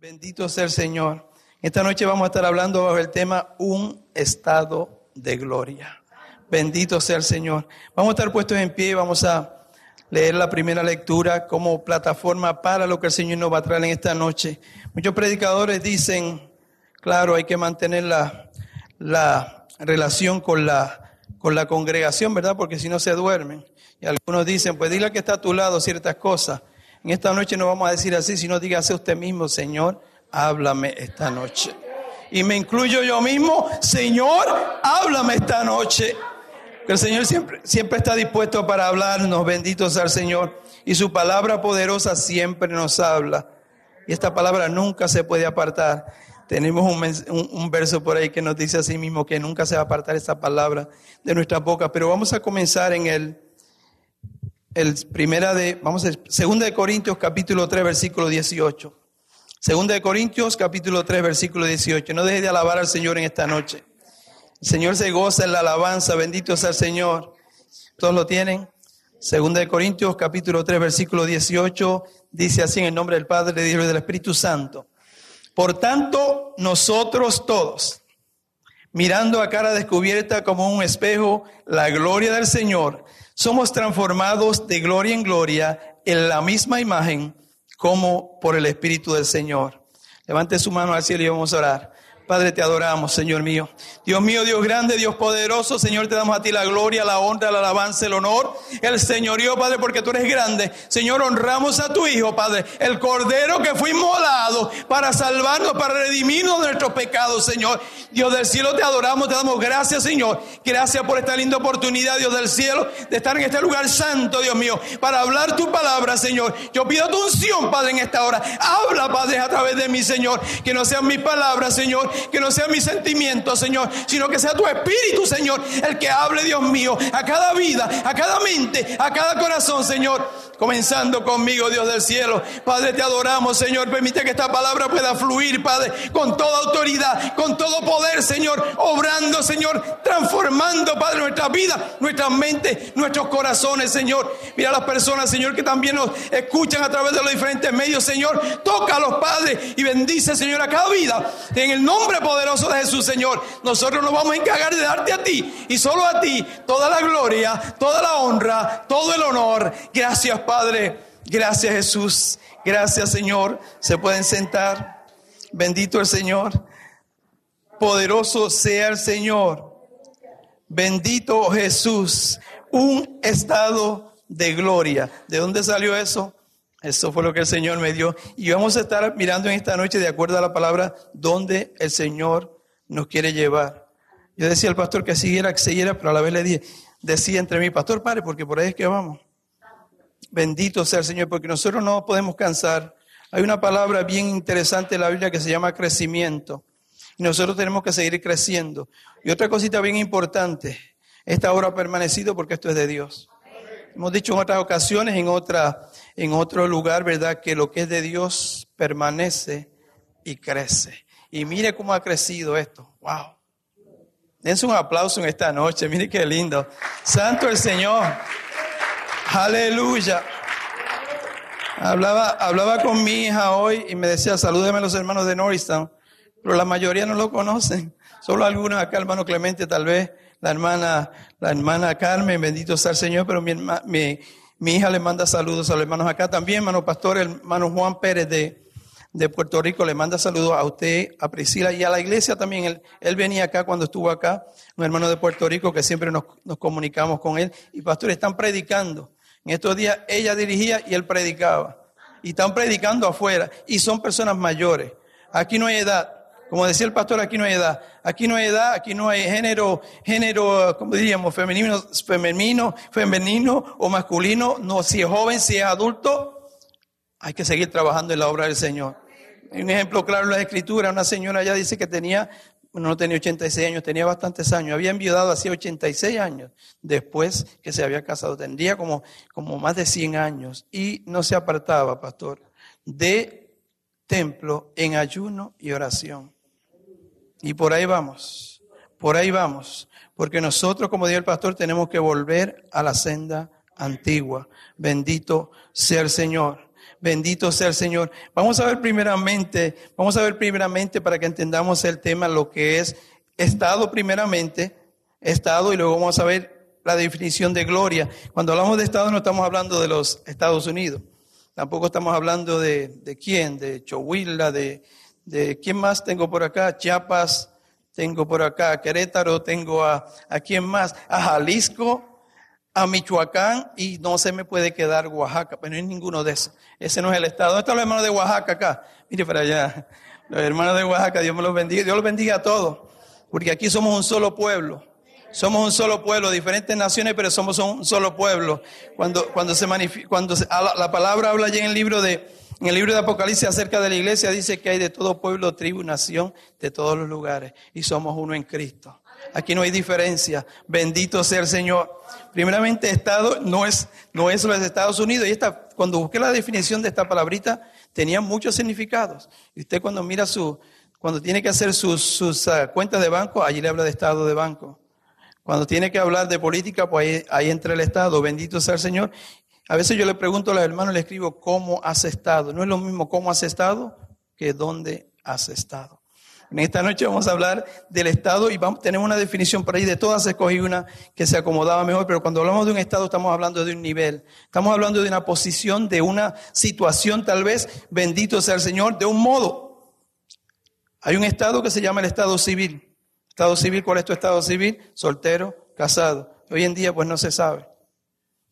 Bendito sea el Señor. Esta noche vamos a estar hablando bajo el tema un estado de gloria. Bendito sea el Señor. Vamos a estar puestos en pie y vamos a leer la primera lectura como plataforma para lo que el Señor nos va a traer en esta noche. Muchos predicadores dicen, claro, hay que mantener la, la relación con la, con la congregación, ¿verdad? Porque si no se duermen. Y algunos dicen, pues dile que está a tu lado ciertas cosas. En esta noche no vamos a decir así, sino dígase usted mismo, Señor, háblame esta noche. Y me incluyo yo mismo, Señor, háblame esta noche. El Señor siempre, siempre está dispuesto para hablarnos, bendito sea el Señor. Y su palabra poderosa siempre nos habla. Y esta palabra nunca se puede apartar. Tenemos un, un, verso por ahí que nos dice así mismo que nunca se va a apartar esta palabra de nuestra boca. Pero vamos a comenzar en el el primera de, vamos a segunda de Corintios capítulo 3 versículo 18. Segunda de Corintios capítulo 3 versículo 18. No deje de alabar al Señor en esta noche. El Señor se goza en la alabanza, bendito sea el Señor. ¿Todos lo tienen? Segunda de Corintios capítulo 3 versículo 18 dice así en el nombre del Padre, de Dios y del Espíritu Santo. Por tanto, nosotros todos, mirando a cara descubierta como un espejo la gloria del Señor, somos transformados de gloria en gloria en la misma imagen como por el Espíritu del Señor. Levante su mano al cielo y vamos a orar. Padre, te adoramos, Señor mío. Dios mío, Dios grande, Dios poderoso, Señor, te damos a ti la gloria, la honra, la alabanza, el honor, el señorío, Padre, porque tú eres grande. Señor, honramos a tu Hijo, Padre, el Cordero que fue inmolado para salvarnos, para redimirnos de nuestros pecados, Señor. Dios del cielo, te adoramos, te damos gracias, Señor. Gracias por esta linda oportunidad, Dios del cielo, de estar en este lugar santo, Dios mío, para hablar tu palabra, Señor. Yo pido tu unción, Padre, en esta hora. Habla, Padre, a través de mí, Señor. Que no sean mis palabras, Señor que no sea mi sentimiento, Señor, sino que sea tu espíritu, Señor, el que hable, Dios mío, a cada vida, a cada mente, a cada corazón, Señor. Comenzando conmigo, Dios del cielo. Padre, te adoramos, Señor. Permite que esta palabra pueda fluir, Padre, con toda autoridad, con todo poder, Señor. Obrando, Señor. Transformando, Padre, nuestra vida, nuestras mentes, nuestros corazones, Señor. Mira a las personas, Señor, que también nos escuchan a través de los diferentes medios, Señor. Toca a los padres y bendice, Señor, a cada vida. En el nombre poderoso de Jesús, Señor. Nosotros nos vamos a encargar de darte a ti y solo a ti toda la gloria, toda la honra, todo el honor. Gracias, Padre. Gracias Jesús. Gracias Señor. Se pueden sentar. Bendito el Señor. Poderoso sea el Señor. Bendito Jesús. Un estado de gloria. ¿De dónde salió eso? Eso fue lo que el Señor me dio. Y vamos a estar mirando en esta noche, de acuerdo a la palabra, dónde el Señor nos quiere llevar. Yo decía al pastor que siguiera, que siguiera, pero a la vez le dije, decía entre mí, pastor, pare, porque por ahí es que vamos. Bendito sea el Señor, porque nosotros no podemos cansar. Hay una palabra bien interesante en la Biblia que se llama crecimiento. Y nosotros tenemos que seguir creciendo. Y otra cosita bien importante, esta obra ha permanecido porque esto es de Dios. Hemos dicho en otras ocasiones, en, otra, en otro lugar, ¿verdad? Que lo que es de Dios permanece y crece. Y mire cómo ha crecido esto. ¡Wow! Dense un aplauso en esta noche. Mire qué lindo. Santo el Señor. Aleluya. Hablaba, hablaba con mi hija hoy y me decía, salúdeme a los hermanos de Norristown, pero la mayoría no lo conocen. Solo algunos acá, hermano Clemente, tal vez, la hermana, la hermana Carmen, bendito sea el Señor, pero mi, mi, mi hija le manda saludos a los hermanos acá también, hermano pastor, el hermano Juan Pérez de, de Puerto Rico le manda saludos a usted, a Priscila y a la iglesia también. Él, él venía acá cuando estuvo acá, un hermano de Puerto Rico que siempre nos, nos comunicamos con él. Y pastor, están predicando. En estos días ella dirigía y él predicaba. Y están predicando afuera. Y son personas mayores. Aquí no hay edad. Como decía el pastor, aquí no hay edad. Aquí no hay edad, aquí no hay género, género, como diríamos, femenino, femenino, femenino o masculino. No, si es joven, si es adulto, hay que seguir trabajando en la obra del Señor. Un ejemplo claro en la escritura, una señora ya dice que tenía no tenía 86 años, tenía bastantes años, había enviudado hacía 86 años después que se había casado, tendría como, como más de 100 años y no se apartaba, pastor, de templo en ayuno y oración. Y por ahí vamos, por ahí vamos, porque nosotros, como dijo el pastor, tenemos que volver a la senda antigua. Bendito sea el Señor. Bendito sea el Señor. Vamos a ver primeramente, vamos a ver primeramente para que entendamos el tema, lo que es estado primeramente, estado, y luego vamos a ver la definición de gloria. Cuando hablamos de estado no estamos hablando de los Estados Unidos. Tampoco estamos hablando de, quién, de Chohuila, de, de quién más tengo por acá, Chiapas, tengo por acá Querétaro, tengo a, a quién más, a Jalisco, a Michoacán y no se me puede quedar Oaxaca, pero no hay ninguno de esos. Ese no es el estado. ¿Dónde están los hermanos de Oaxaca acá? Mire para allá. Los hermanos de Oaxaca, Dios me los bendiga. Dios los bendiga a todos. Porque aquí somos un solo pueblo. Somos un solo pueblo, diferentes naciones, pero somos un solo pueblo. Cuando, cuando se cuando la palabra habla ya en el libro de, en el libro de Apocalipsis acerca de la iglesia, dice que hay de todo pueblo, tribu, nación, de todos los lugares. Y somos uno en Cristo. Aquí no hay diferencia. Bendito sea el Señor. Primeramente, Estado no es, no es los Estados Unidos. Y esta, cuando busqué la definición de esta palabrita, tenía muchos significados. Y usted cuando mira su, cuando tiene que hacer sus, sus uh, cuentas de banco, allí le habla de Estado de banco. Cuando tiene que hablar de política, pues ahí, ahí entra el Estado. Bendito sea el Señor. A veces yo le pregunto a los hermanos, le escribo, ¿cómo has estado? No es lo mismo cómo has estado que dónde has estado. En esta noche vamos a hablar del Estado y vamos, tenemos una definición por ahí, de todas escogí una que se acomodaba mejor, pero cuando hablamos de un Estado estamos hablando de un nivel, estamos hablando de una posición, de una situación tal vez, bendito sea el Señor, de un modo. Hay un Estado que se llama el Estado civil. Estado civil, ¿cuál es tu Estado civil? Soltero, casado. Hoy en día pues no se sabe.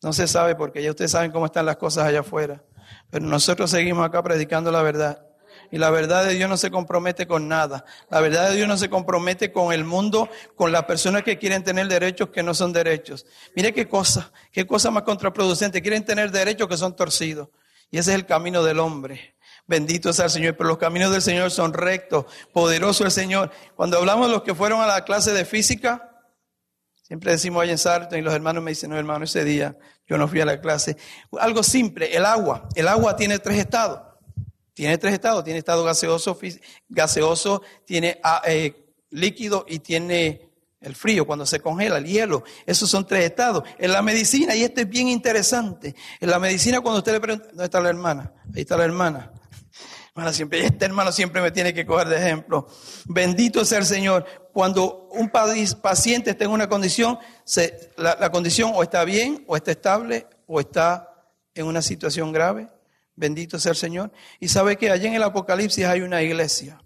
No se sabe porque ya ustedes saben cómo están las cosas allá afuera. Pero nosotros seguimos acá predicando la verdad. Y la verdad de Dios no se compromete con nada. La verdad de Dios no se compromete con el mundo, con las personas que quieren tener derechos que no son derechos. Mire qué cosa, qué cosa más contraproducente. Quieren tener derechos que son torcidos. Y ese es el camino del hombre. Bendito sea el Señor, pero los caminos del Señor son rectos, poderoso el Señor. Cuando hablamos de los que fueron a la clase de física, siempre decimos ahí en Sarton y los hermanos me dicen, no hermano, ese día yo no fui a la clase. Algo simple, el agua. El agua tiene tres estados. Tiene tres estados, tiene estado gaseoso, gaseoso tiene ah, eh, líquido y tiene el frío, cuando se congela, el hielo. Esos son tres estados. En la medicina, y esto es bien interesante, en la medicina cuando usted le pregunta, ¿dónde está la hermana? Ahí está la hermana. Este hermano siempre me tiene que coger de ejemplo. Bendito sea el Señor. Cuando un paciente está en una condición, la, la condición o está bien, o está estable, o está en una situación grave. Bendito sea el Señor. Y sabe que allí en el Apocalipsis hay una iglesia.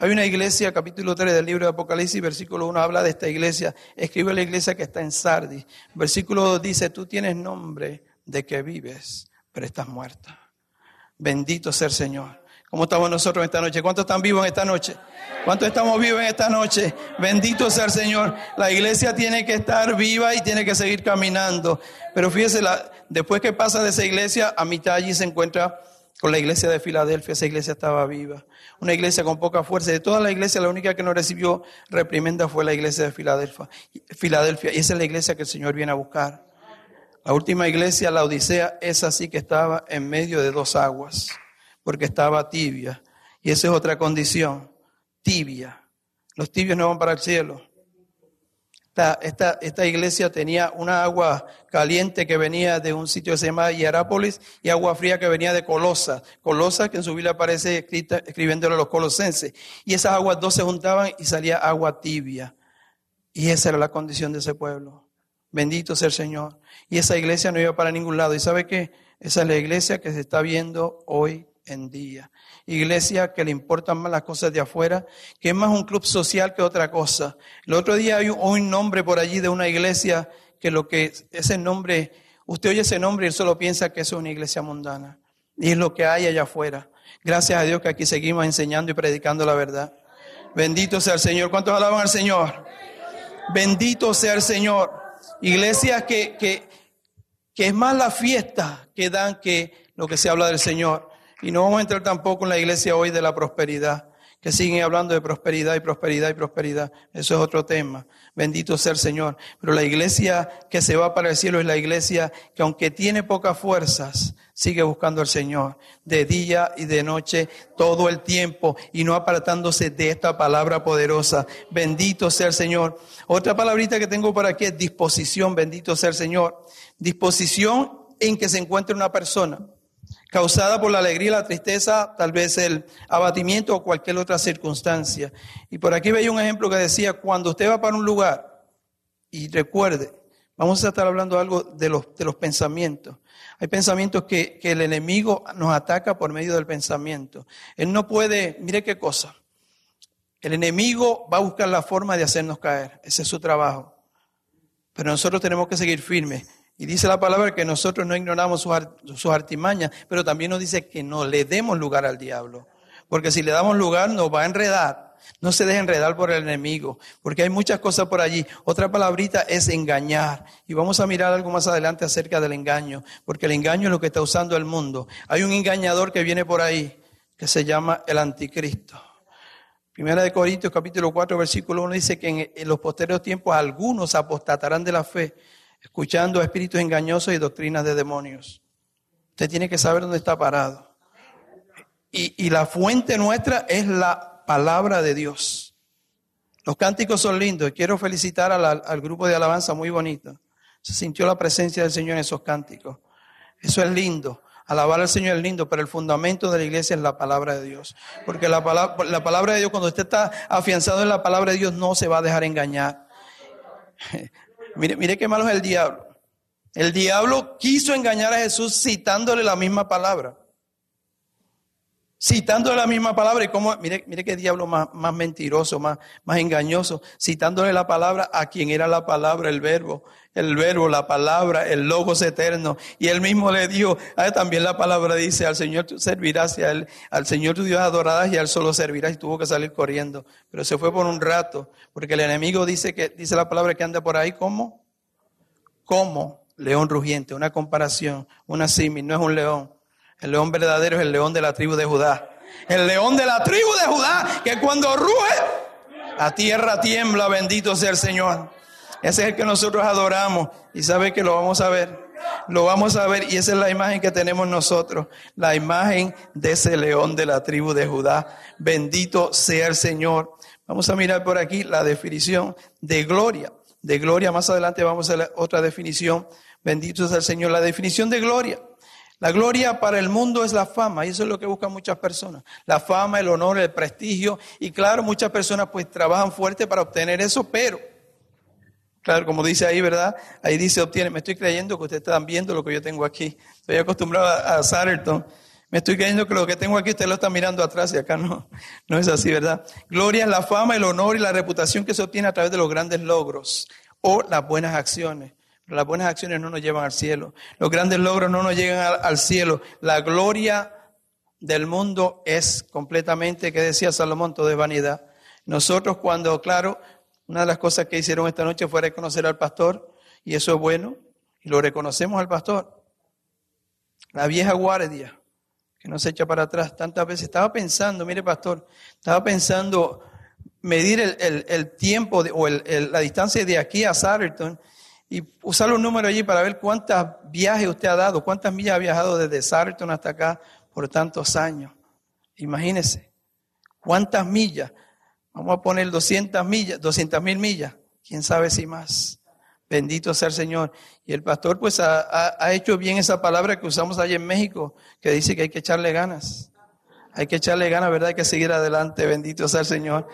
Hay una iglesia, capítulo 3 del libro de Apocalipsis, versículo 1 habla de esta iglesia. Escribe la iglesia que está en Sardis. Versículo 2 dice, tú tienes nombre de que vives, pero estás muerta. Bendito sea el Señor. ¿Cómo estamos nosotros esta noche? ¿Cuántos están vivos en esta noche? ¿Cuántos estamos vivos en esta noche? Bendito sea el Señor. La iglesia tiene que estar viva y tiene que seguir caminando. Pero fíjese, después que pasa de esa iglesia, a mitad allí se encuentra con la iglesia de Filadelfia. Esa iglesia estaba viva. Una iglesia con poca fuerza. De toda la iglesia, la única que no recibió reprimenda fue la iglesia de Filadelfia. Filadelfia. Y esa es la iglesia que el Señor viene a buscar. La última iglesia, la Odisea, es así que estaba en medio de dos aguas porque estaba tibia. Y esa es otra condición, tibia. Los tibios no van para el cielo. Esta, iglesia tenía una agua caliente que venía de un sitio que se llama Hierápolis y agua fría que venía de Colosa. Colosa, que en su Biblia aparece escrita, escribiéndolo a los colosenses. Y esas aguas dos se juntaban y salía agua tibia. Y esa era la condición de ese pueblo. Bendito sea el Señor. Y esa iglesia no iba para ningún lado. ¿Y sabe qué? Esa es la iglesia que se está viendo hoy en día. Iglesia que le importan más las cosas de afuera, que es más un club social que otra cosa. El otro día hay un nombre por allí de una iglesia que lo que ese nombre, usted oye ese nombre y él solo piensa que es una iglesia mundana. Y es lo que hay allá afuera. Gracias a Dios que aquí seguimos enseñando y predicando la verdad. Bendito sea el Señor. ¿Cuántos alaban al Señor? Bendito sea el Señor. Iglesia que, que, que es más la fiesta que dan que lo que se habla del Señor. Y no vamos a entrar tampoco en la iglesia hoy de la prosperidad, que siguen hablando de prosperidad y prosperidad y prosperidad. Eso es otro tema. Bendito sea el Señor. Pero la iglesia que se va para el cielo es la iglesia que aunque tiene pocas fuerzas, sigue buscando al Señor de día y de noche todo el tiempo y no apartándose de esta palabra poderosa. Bendito sea el Señor. Otra palabrita que tengo por aquí es disposición. Bendito sea el Señor. Disposición en que se encuentre una persona. Causada por la alegría, la tristeza, tal vez el abatimiento o cualquier otra circunstancia. Y por aquí veía un ejemplo que decía, cuando usted va para un lugar, y recuerde, vamos a estar hablando algo de los, de los pensamientos. Hay pensamientos que, que el enemigo nos ataca por medio del pensamiento. Él no puede, mire qué cosa, el enemigo va a buscar la forma de hacernos caer, ese es su trabajo. Pero nosotros tenemos que seguir firmes. Y dice la palabra que nosotros no ignoramos sus, artimañas, pero también nos dice que no le demos lugar al diablo. Porque si le damos lugar nos va a enredar. No se deje enredar por el enemigo, porque hay muchas cosas por allí. Otra palabrita es engañar. Y vamos a mirar algo más adelante acerca del engaño, porque el engaño es lo que está usando el mundo. Hay un engañador que viene por ahí, que se llama el anticristo. Primera de Corintios capítulo 4 versículo 1 dice que en, los posteriores tiempos algunos apostatarán de la fe, escuchando espíritus engañosos y doctrinas de demonios. Usted tiene que saber dónde está parado. Y, la fuente nuestra es la palabra de Dios. Los cánticos son lindos. Quiero felicitar al grupo de alabanza muy bonito. Se sintió la presencia del Señor en esos cánticos. Eso es lindo. Alabar al Señor es lindo, pero el fundamento de la iglesia es la palabra de Dios. Porque la palabra, la palabra de Dios, cuando usted está afianzado en la palabra de Dios, no se va a dejar engañar. Mire, mire qué malo es el diablo. El diablo quiso engañar a Jesús citándole la misma palabra. Citándole la misma palabra y cómo, mire, mire qué diablo más, más mentiroso, más, más engañoso, citándole la palabra a quien era la palabra, el verbo el verbo, la palabra, el logos eterno. Y él mismo le dijo, ah, también la palabra dice, al Señor tú servirás y al, al Señor tu Dios adorarás y al solo servirás. Y tuvo que salir corriendo. Pero se fue por un rato, porque el enemigo dice que, dice la palabra que anda por ahí como, como león rugiente, una comparación, una símil, no es un león. El león verdadero es el león de la tribu de Judá. El león de la tribu de Judá, que cuando ruge, la tierra tiembla, bendito sea el Señor. Ese es el que nosotros adoramos y sabe que lo vamos a ver. Lo vamos a ver y esa es la imagen que tenemos nosotros, la imagen de ese león de la tribu de Judá. Bendito sea el Señor. Vamos a mirar por aquí la definición de gloria. De gloria, más adelante vamos a ver otra definición. Bendito sea el Señor. La definición de gloria. La gloria para el mundo es la fama y eso es lo que buscan muchas personas. La fama, el honor, el prestigio y claro, muchas personas pues trabajan fuerte para obtener eso, pero Claro, como dice ahí, ¿verdad? Ahí dice, obtiene, me estoy creyendo que ustedes están viendo lo que yo tengo aquí. Estoy acostumbrado a, a Me estoy creyendo que lo que tengo aquí usted lo está mirando atrás y acá no. No es así, ¿verdad? Gloria es la fama, el honor y la reputación que se obtiene a través de los grandes logros o las buenas acciones. Las buenas acciones no nos llevan al cielo. Los grandes logros no nos llegan al, cielo. La gloria del mundo es completamente, que decía Salomón, todo de vanidad. Nosotros cuando, claro, una de las cosas que hicieron esta noche fue reconocer al pastor, y eso es bueno, y lo reconocemos al pastor. La vieja guardia, que no se echa para atrás tantas veces. Estaba pensando, mire pastor, estaba pensando medir el, tiempo o la distancia de aquí a Sarleton y usar los números allí para ver cuántos viajes usted ha dado, cuántas millas ha viajado desde Sarleton hasta acá por tantos años. Imagínese, cuántas millas. Vamos a poner 200 millas, 200 mil millas, quién sabe si más. Bendito sea el Señor. Y el pastor pues ha, hecho bien esa palabra que usamos allá en México, que dice que hay que echarle ganas. Hay que echarle ganas, ¿verdad? Hay que seguir adelante. Bendito sea el Señor.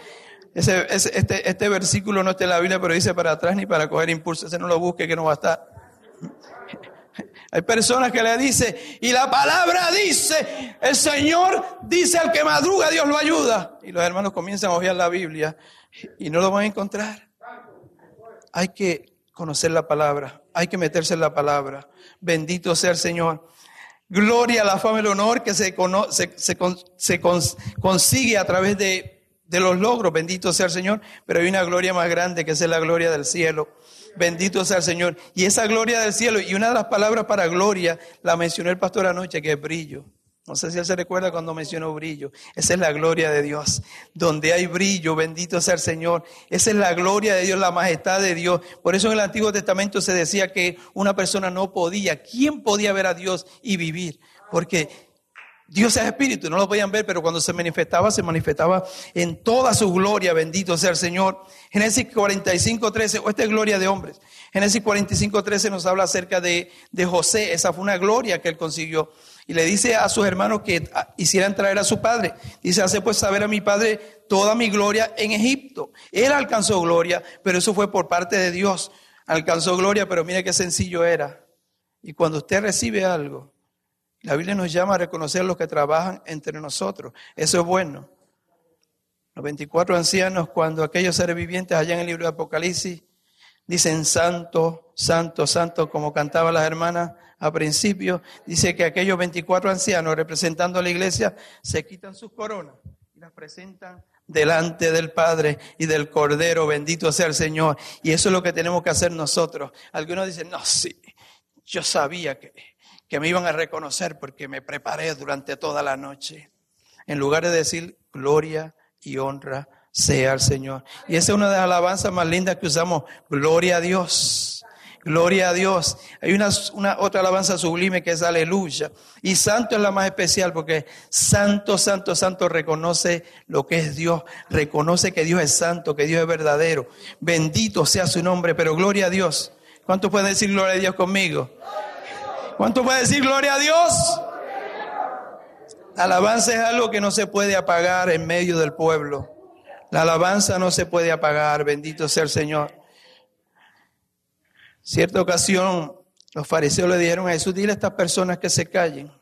Este, este versículo no está en la Biblia, pero dice para atrás ni para coger impulso. Ese no lo busque, que no va a estar. Hay personas que le dicen, y la palabra dice, el Señor dice al que madruga, Dios lo ayuda. Y los hermanos comienzan a ojear la Biblia y no lo van a encontrar. Hay que conocer la palabra, hay que meterse en la palabra. Bendito sea el Señor. Gloria, la fama y el honor que se consigue a través de, de los logros. Bendito sea el Señor. Pero hay una gloria más grande que es la gloria del cielo. Bendito sea el Señor. Y esa gloria del cielo, y una de las palabras para gloria, la mencionó el pastor anoche, que es brillo. No sé si él se recuerda cuando mencionó brillo. Esa es la gloria de Dios. Donde hay brillo, bendito sea el Señor. Esa es la gloria de Dios, la majestad de Dios. Por eso en el Antiguo Testamento se decía que una persona no podía. ¿Quién podía ver a Dios y vivir? Porque Dios es espíritu, no lo podían ver, pero cuando se manifestaba, se manifestaba en toda su gloria, bendito sea el Señor. Génesis 45, 13, o esta es gloria de hombres. Génesis 45, 13 nos habla acerca de, de José, esa fue una gloria que él consiguió. Y le dice a sus hermanos que hicieran traer a su padre. Dice, hace pues saber a mi padre toda mi gloria en Egipto. Él alcanzó gloria, pero eso fue por parte de Dios. Alcanzó gloria, pero mire qué sencillo era. Y cuando usted recibe algo, la Biblia nos llama a reconocer a los que trabajan entre nosotros. Eso es bueno. Los 24 ancianos, cuando aquellos seres vivientes allá en el libro de Apocalipsis, dicen santo, santo, santo, como cantaban las hermanas a principio, dice que aquellos 24 ancianos representando a la iglesia se quitan sus coronas y las presentan delante del Padre y del Cordero, bendito sea el Señor. Y eso es lo que tenemos que hacer nosotros. Algunos dicen, no, sí, yo sabía que, que me iban a reconocer porque me preparé durante toda la noche. En lugar de decir gloria y honra sea el Señor. Y esa es una de las alabanzas más lindas que usamos. Gloria a Dios. Gloria a Dios. Hay una, otra alabanza sublime que es aleluya. Y santo es la más especial porque santo, santo, santo reconoce lo que es Dios. Reconoce que Dios es santo, que Dios es verdadero. Bendito sea su nombre, pero gloria a Dios. ¿Cuánto puede decir gloria a Dios conmigo? ¿Cuánto puede decir gloria a Dios? alabanza es algo que no se puede apagar en medio del pueblo. La alabanza no se puede apagar, bendito sea el Señor. Cierta ocasión, los fariseos le dijeron a Jesús, dile a estas personas que se callen.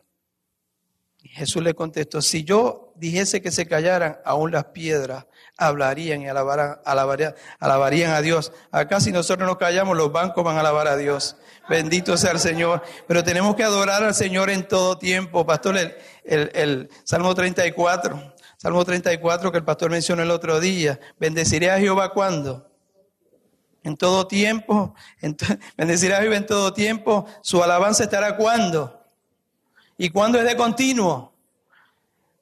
Y Jesús le contestó, si yo dijese que se callaran, aún las piedras hablarían y alabarían, alabarían a Dios. Acá si nosotros nos callamos, los bancos van a alabar a Dios. Bendito sea el Señor. Pero tenemos que adorar al Señor en todo tiempo. Pastor, el, el, el Salmo 34 Salmo 34 que el pastor mencionó el otro día. Bendeciré a Jehová cuando. En todo tiempo. bendeciré a Jehová en todo tiempo. Su alabanza estará cuando. ¿Y cuando es de continuo?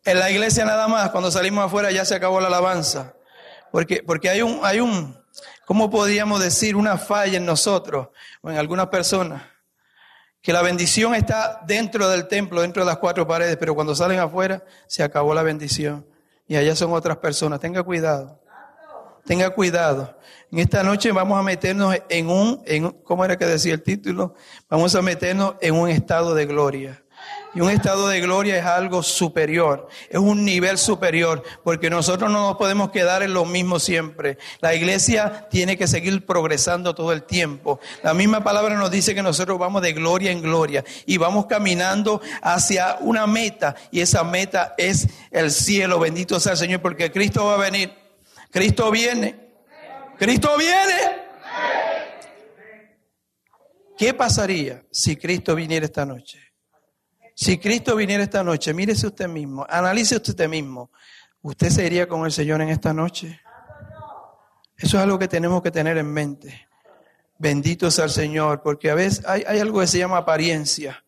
En la iglesia nada más, cuando salimos afuera ya se acabó la alabanza. Porque, porque hay un, hay un, ¿cómo podríamos decir? Una falla en nosotros o en algunas personas. Que la bendición está dentro del templo, dentro de las cuatro paredes, pero cuando salen afuera se acabó la bendición y allá son otras personas. Tenga cuidado. Tenga cuidado. En esta noche vamos a meternos en un, en, ¿cómo era que decía el título? Vamos a meternos en un estado de gloria. Y un estado de gloria es algo superior, es un nivel superior, porque nosotros no nos podemos quedar en lo mismo siempre. La iglesia tiene que seguir progresando todo el tiempo. La misma palabra nos dice que nosotros vamos de gloria en gloria y vamos caminando hacia una meta, y esa meta es el cielo. Bendito sea el Señor, porque Cristo va a venir. Cristo viene. Cristo viene. ¿Qué pasaría si Cristo viniera esta noche? Si Cristo viniera esta noche, mírese usted mismo, analice usted mismo, ¿usted se iría con el Señor en esta noche? Eso es algo que tenemos que tener en mente. Bendito sea el Señor, porque a veces hay, algo que se llama apariencia.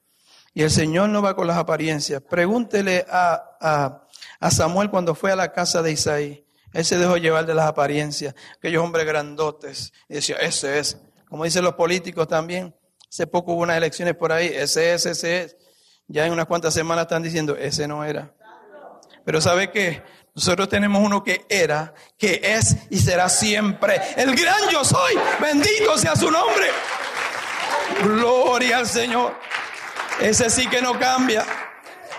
Y el Señor no va con las apariencias. Pregúntele a, a, Samuel cuando fue a la casa de Isaí. Él se dejó llevar de las apariencias. Aquellos hombres grandotes. Y decía, ese es. Como dicen los políticos también. Hace poco hubo unas elecciones por ahí. Ese es, ese es. Ya en unas cuantas semanas están diciendo, ese no era. Pero ¿sabe qué? Nosotros tenemos uno que era, que es y será siempre. El gran yo soy. Bendito sea su nombre. Gloria al Señor. Ese sí que no cambia.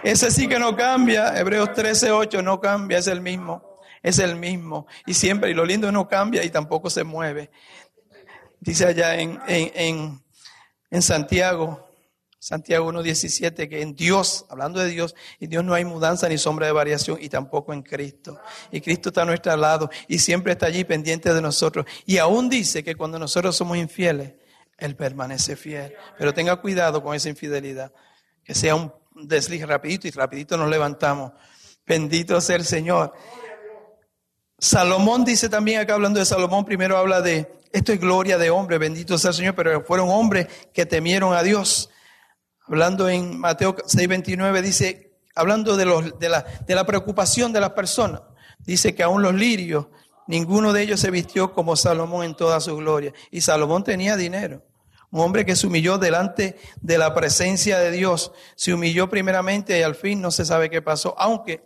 Ese sí que no cambia. Hebreos 13, 8 no cambia, es el mismo. Es el mismo. Y siempre, y lo lindo no cambia y tampoco se mueve. Dice allá en, en, en Santiago Santiago 1.17, que en Dios, hablando de Dios, en Dios no hay mudanza ni sombra de variación y tampoco en Cristo. Y Cristo está a nuestro lado y siempre está allí pendiente de nosotros. Y aún dice que cuando nosotros somos infieles, Él permanece fiel. Pero tenga cuidado con esa infidelidad. Que sea un desliz rapidito y rapidito nos levantamos. Bendito sea el Señor. Salomón dice también, acá hablando de Salomón, primero habla de, esto es gloria de hombre, bendito sea el Señor, pero fueron hombres que temieron a Dios. Hablando en Mateo 6:29 dice, hablando de, los, de, la, de la preocupación de las personas, dice que aún los lirios, ninguno de ellos se vistió como Salomón en toda su gloria. Y Salomón tenía dinero. Un hombre que se humilló delante de la presencia de Dios. Se humilló primeramente y al fin no se sabe qué pasó. Aunque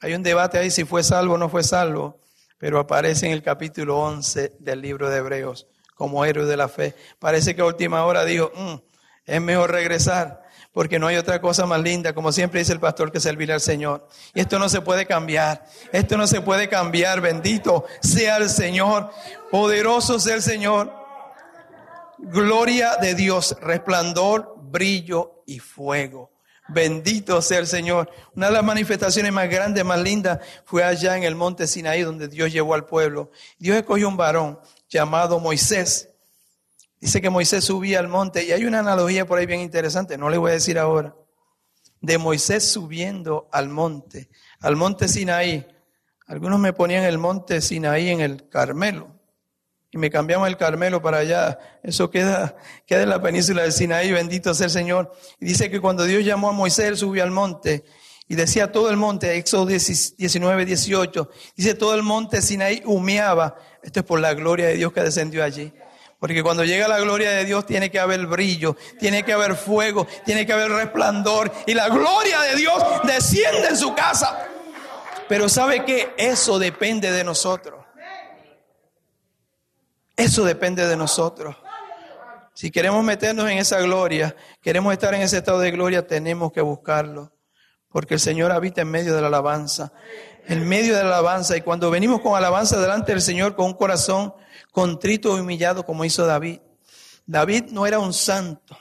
hay un debate ahí si fue salvo o no fue salvo. Pero aparece en el capítulo 11 del libro de Hebreos como héroe de la fe. Parece que a última hora dijo, mm, es mejor regresar, porque no hay otra cosa más linda, como siempre dice el pastor, que servir al Señor. Y esto no se puede cambiar, esto no se puede cambiar, bendito sea el Señor, poderoso sea el Señor. Gloria de Dios, resplandor, brillo y fuego. Bendito sea el Señor. Una de las manifestaciones más grandes, más lindas, fue allá en el monte Sinaí, donde Dios llevó al pueblo. Dios escogió un varón llamado Moisés. Dice que Moisés subía al monte, y hay una analogía por ahí bien interesante, no le voy a decir ahora, de Moisés subiendo al monte, al monte Sinaí. Algunos me ponían el monte Sinaí en el Carmelo y me cambiamos el Carmelo para allá. Eso queda, queda en la península de Sinaí, bendito sea el Señor. Dice que cuando Dios llamó a Moisés, él subió al monte y decía todo el monte, Éxodo 19, 18, dice todo el monte Sinaí humeaba. Esto es por la gloria de Dios que descendió allí. Porque cuando llega la gloria de Dios tiene que haber brillo, tiene que haber fuego, tiene que haber resplandor y la gloria de Dios desciende en su casa. Pero sabe que eso depende de nosotros. Eso depende de nosotros. Si queremos meternos en esa gloria, queremos estar en ese estado de gloria, tenemos que buscarlo. Porque el Señor habita en medio de la alabanza. En medio de la alabanza. Y cuando venimos con alabanza delante del Señor con un corazón contrito y humillado como hizo David. David no era un santo.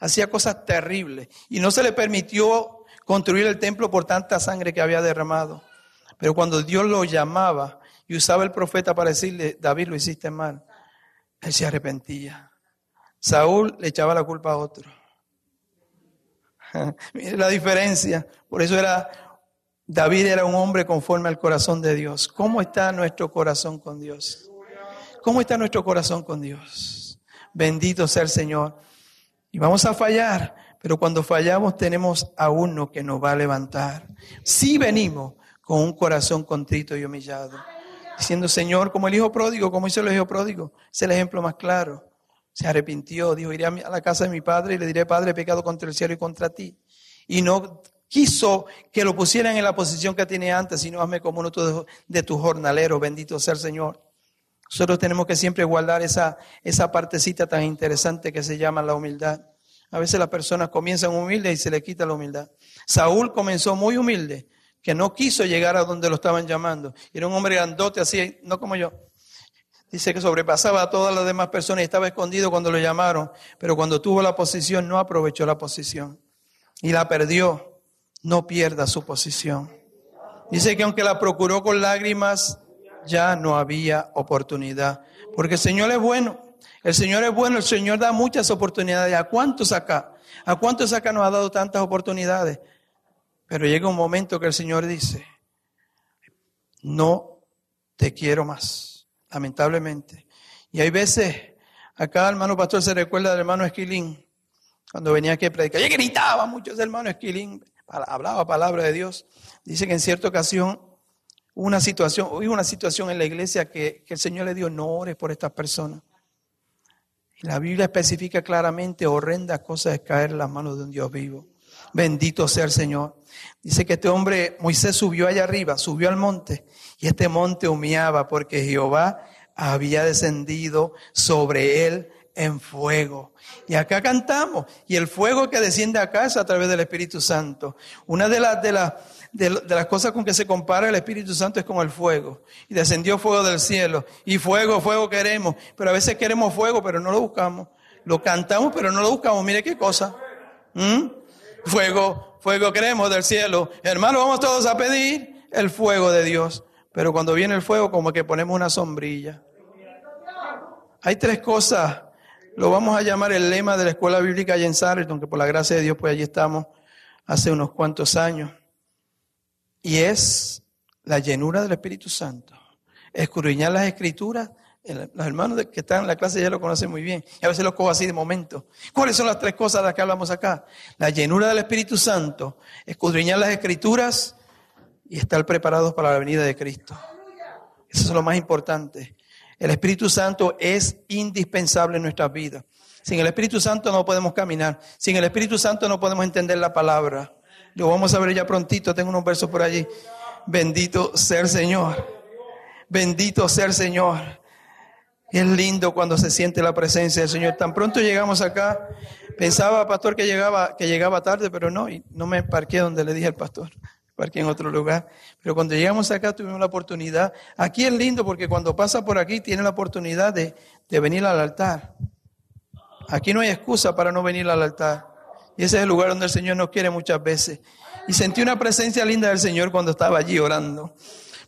Hacía cosas terribles. Y no se le permitió construir el templo por tanta sangre que había derramado. Pero cuando Dios lo llamaba y usaba el profeta para decirle, David, lo hiciste mal él se arrepentía. Saúl le echaba la culpa a otro. Mire la diferencia. Por eso era, David era un hombre conforme al corazón de Dios. ¿Cómo está nuestro corazón con Dios? ¿Cómo está nuestro corazón con Dios? Bendito sea el Señor. Y vamos a fallar, pero cuando fallamos tenemos a uno que nos va a levantar. Si venimos con un corazón contrito y humillado diciendo, Señor, como el hijo pródigo, como hizo el hijo pródigo, es el ejemplo más claro. Se arrepintió, dijo, iré a la casa de mi padre y le diré, Padre, he pecado contra el cielo y contra ti. Y no quiso que lo pusieran en la posición que tenía antes, sino hazme como uno de tus jornaleros, bendito sea el Señor. Nosotros tenemos que siempre guardar esa, esa partecita tan interesante que se llama la humildad. A veces las personas comienzan humildes y se le quita la humildad. Saúl comenzó muy humilde, que no quiso llegar a donde lo estaban llamando. Era un hombre grandote así, no como yo. Dice que sobrepasaba a todas las demás personas y estaba escondido cuando lo llamaron, pero cuando tuvo la posición no aprovechó la posición y la perdió. No pierda su posición. Dice que aunque la procuró con lágrimas, ya no había oportunidad, porque el Señor es bueno. El Señor es bueno, el Señor da muchas oportunidades. ¿A cuántos acá? ¿A cuántos acá nos ha dado tantas oportunidades? Pero llega un momento que el Señor dice, no te quiero más, lamentablemente. Y hay veces, acá hermano pastor se recuerda del hermano Esquilín, cuando venía aquí a predicar, y gritaba mucho ese hermano Esquilín, hablaba palabra de Dios. Dice que en cierta ocasión una situación, hubo una situación en la iglesia que, el Señor le dio, no ores por estas personas. La Biblia especifica claramente, horrendas cosas es caer en las manos de un Dios vivo. Bendito sea el Señor. Dice que este hombre, Moisés subió allá arriba, subió al monte, y este monte humeaba porque Jehová había descendido sobre él en fuego. Y acá cantamos, y el fuego que desciende acá es a través del Espíritu Santo. Una de las, de, las cosas con que se compara el Espíritu Santo es con el fuego. Y descendió fuego del cielo. Y fuego, fuego queremos. Pero a veces queremos fuego, pero no lo buscamos. Lo cantamos, pero no lo buscamos. Mire qué cosa. ¿Mm? fuego, fuego queremos del cielo. Hermano, vamos todos a pedir el fuego de Dios. Pero cuando viene el fuego, como que ponemos una sombrilla. Hay tres cosas. Lo vamos a llamar el lema de la escuela bíblica allá en Sarreton, que por la gracia de Dios, pues allí estamos hace unos cuantos años. Y es la llenura del Espíritu Santo. Escudriñar las escrituras los hermanos que están en la clase ya lo conocen muy bien. A veces lo cojo así de momento. ¿Cuáles son las tres cosas de las que hablamos acá? La llenura del Espíritu Santo, escudriñar las escrituras y estar preparados para la venida de Cristo. Eso es lo más importante. El Espíritu Santo es indispensable en nuestras vidas. Sin el Espíritu Santo no podemos caminar. Sin el Espíritu Santo no podemos entender la palabra. Lo vamos a ver ya prontito. Tengo unos versos por allí. Bendito el Señor. Bendito el Señor. Es lindo cuando se siente la presencia del Señor. Tan pronto llegamos acá, pensaba, pastor, que llegaba, que llegaba tarde, pero no, y no me parqué donde le dije al pastor, parqué en otro lugar. Pero cuando llegamos acá tuvimos la oportunidad. Aquí es lindo porque cuando pasa por aquí tiene la oportunidad de, de venir al altar. Aquí no hay excusa para no venir al altar. Y ese es el lugar donde el Señor nos quiere muchas veces. Y sentí una presencia linda del Señor cuando estaba allí orando.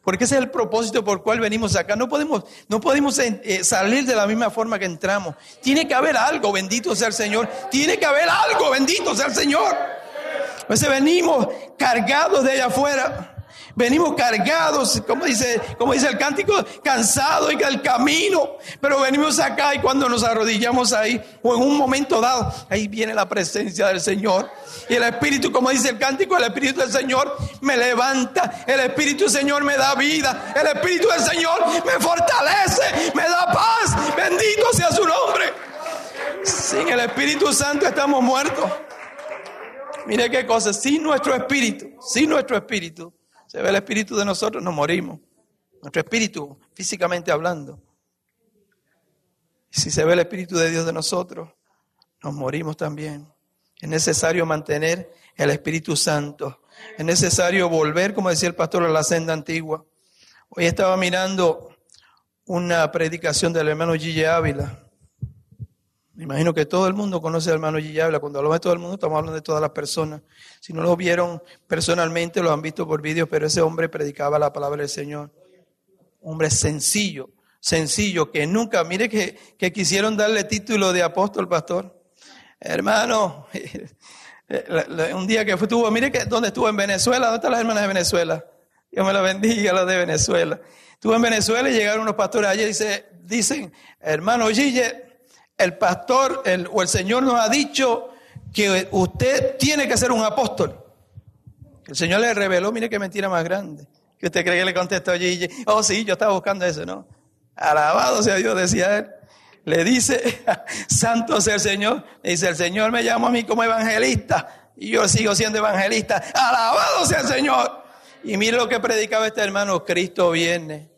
Porque ese es el propósito por el cual venimos acá. No podemos, no podemos eh, eh, salir de la misma forma que entramos. Tiene que haber algo, bendito sea el Señor. Tiene que haber algo, bendito sea el Señor. A veces venimos cargados de allá afuera. Venimos cargados, como dice, como dice el cántico, cansados y el camino. Pero venimos acá y cuando nos arrodillamos ahí, o en un momento dado, ahí viene la presencia del Señor. Y el Espíritu, como dice el cántico, el Espíritu del Señor me levanta. El Espíritu del Señor me da vida. El Espíritu del Señor me fortalece, me da paz. Bendito sea su nombre. Sin el Espíritu Santo estamos muertos. Mire qué cosa, sin nuestro espíritu, sin nuestro espíritu, se ve el espíritu de nosotros, nos morimos. Nuestro espíritu, físicamente hablando. Si se ve el espíritu de Dios de nosotros, nos morimos también. Es necesario mantener el Espíritu Santo. Es necesario volver, como decía el pastor, a la senda antigua. Hoy estaba mirando una predicación del hermano Gille Ávila. Me imagino que todo el mundo conoce al hermano Gille Ávila. Cuando hablamos de todo el mundo, estamos hablando de todas las personas. Si no lo vieron personalmente, lo han visto por vídeos, pero ese hombre predicaba la palabra del Señor. hombre sencillo, sencillo, que nunca, mire que, que quisieron darle título de apóstol, pastor. Hermano, un día que estuvo, mire que dónde estuvo en Venezuela, ¿dónde están las hermanas de Venezuela? Dios me la bendiga, las de Venezuela. Estuvo en Venezuela y llegaron unos pastores allí y dice, dicen, hermano Gille, el pastor el, o el Señor nos ha dicho que usted tiene que ser un apóstol. El Señor le reveló, mire qué mentira más grande. Que usted cree que le contestó a Gille, oh sí, yo estaba buscando eso, ¿no? Alabado sea Dios, decía él le dice, santo sea el Señor, dice, el Señor me llama a mí como evangelista y yo sigo siendo evangelista, alabado sea el Señor. Y mire lo que predicaba este hermano, Cristo viene,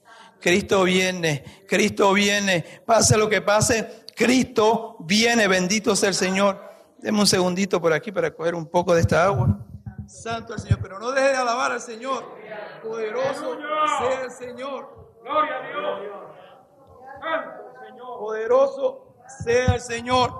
Cristo viene, Cristo viene, pase lo que pase, Cristo viene, bendito sea el Señor. Deme un segundito por aquí para coger un poco de esta agua. Santo el Señor, pero no deje de alabar al Señor. Poderoso sea el Señor. Gloria a Dios poderoso sea el Señor.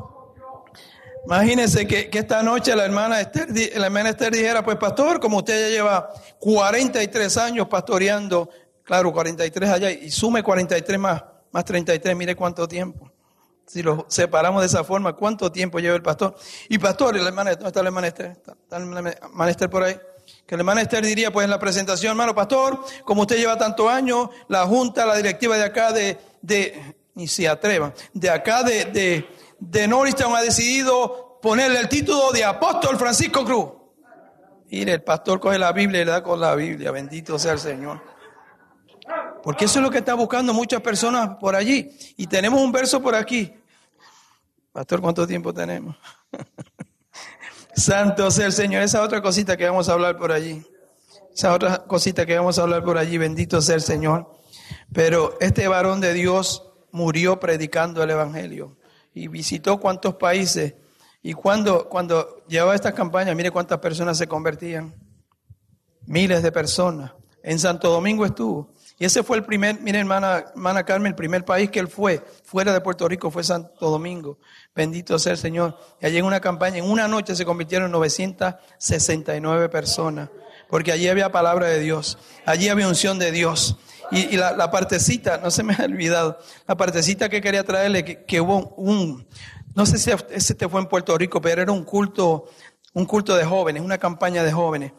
Imagínense que, esta noche la hermana, Esther, la hermana Esther dijera, pues pastor, como usted ya lleva 43 años pastoreando, claro, 43 allá, y sume 43 más, más 33, mire cuánto tiempo. Si lo separamos de esa forma, ¿cuánto tiempo lleva el pastor? Y pastor, la hermana, ¿dónde está hermana Esther? ¿Está la hermana Esther por ahí? Que hermana Esther diría, pues en la presentación, hermano pastor, como usted lleva tantos años, la junta, la directiva de acá de, de ni se atrevan. De acá de, de, de Norristown ha decidido ponerle el título de apóstol Francisco Cruz. Y el pastor coge la Biblia y le da con la Biblia. Bendito sea el Señor. Porque eso es lo que están buscando muchas personas por allí. Y tenemos un verso por aquí. Pastor, ¿cuánto tiempo tenemos? Santo sea el Señor. Esa otra cosita que vamos a hablar por allí. Esa otra cosita que vamos a hablar por allí. Bendito sea el Señor. Pero este varón de Dios murió predicando el Evangelio y visitó cuántos países. Y cuando, cuando llevaba esta campaña, mire cuántas personas se convertían. Miles de personas. En Santo Domingo estuvo. Y ese fue el primer, mire hermana, hermana Carmen, el primer país que él fue, fuera de Puerto Rico, fue Santo Domingo. Bendito sea el Señor. Y allí en una campaña, en una noche se convirtieron 969 personas. Porque allí había palabra de Dios. Allí había unción de Dios. Y, la, partecita, no se me ha olvidado, la partecita que quería traerle, que, hubo un, no sé si este fue en Puerto Rico, pero era un culto, un culto de jóvenes, una campaña de jóvenes.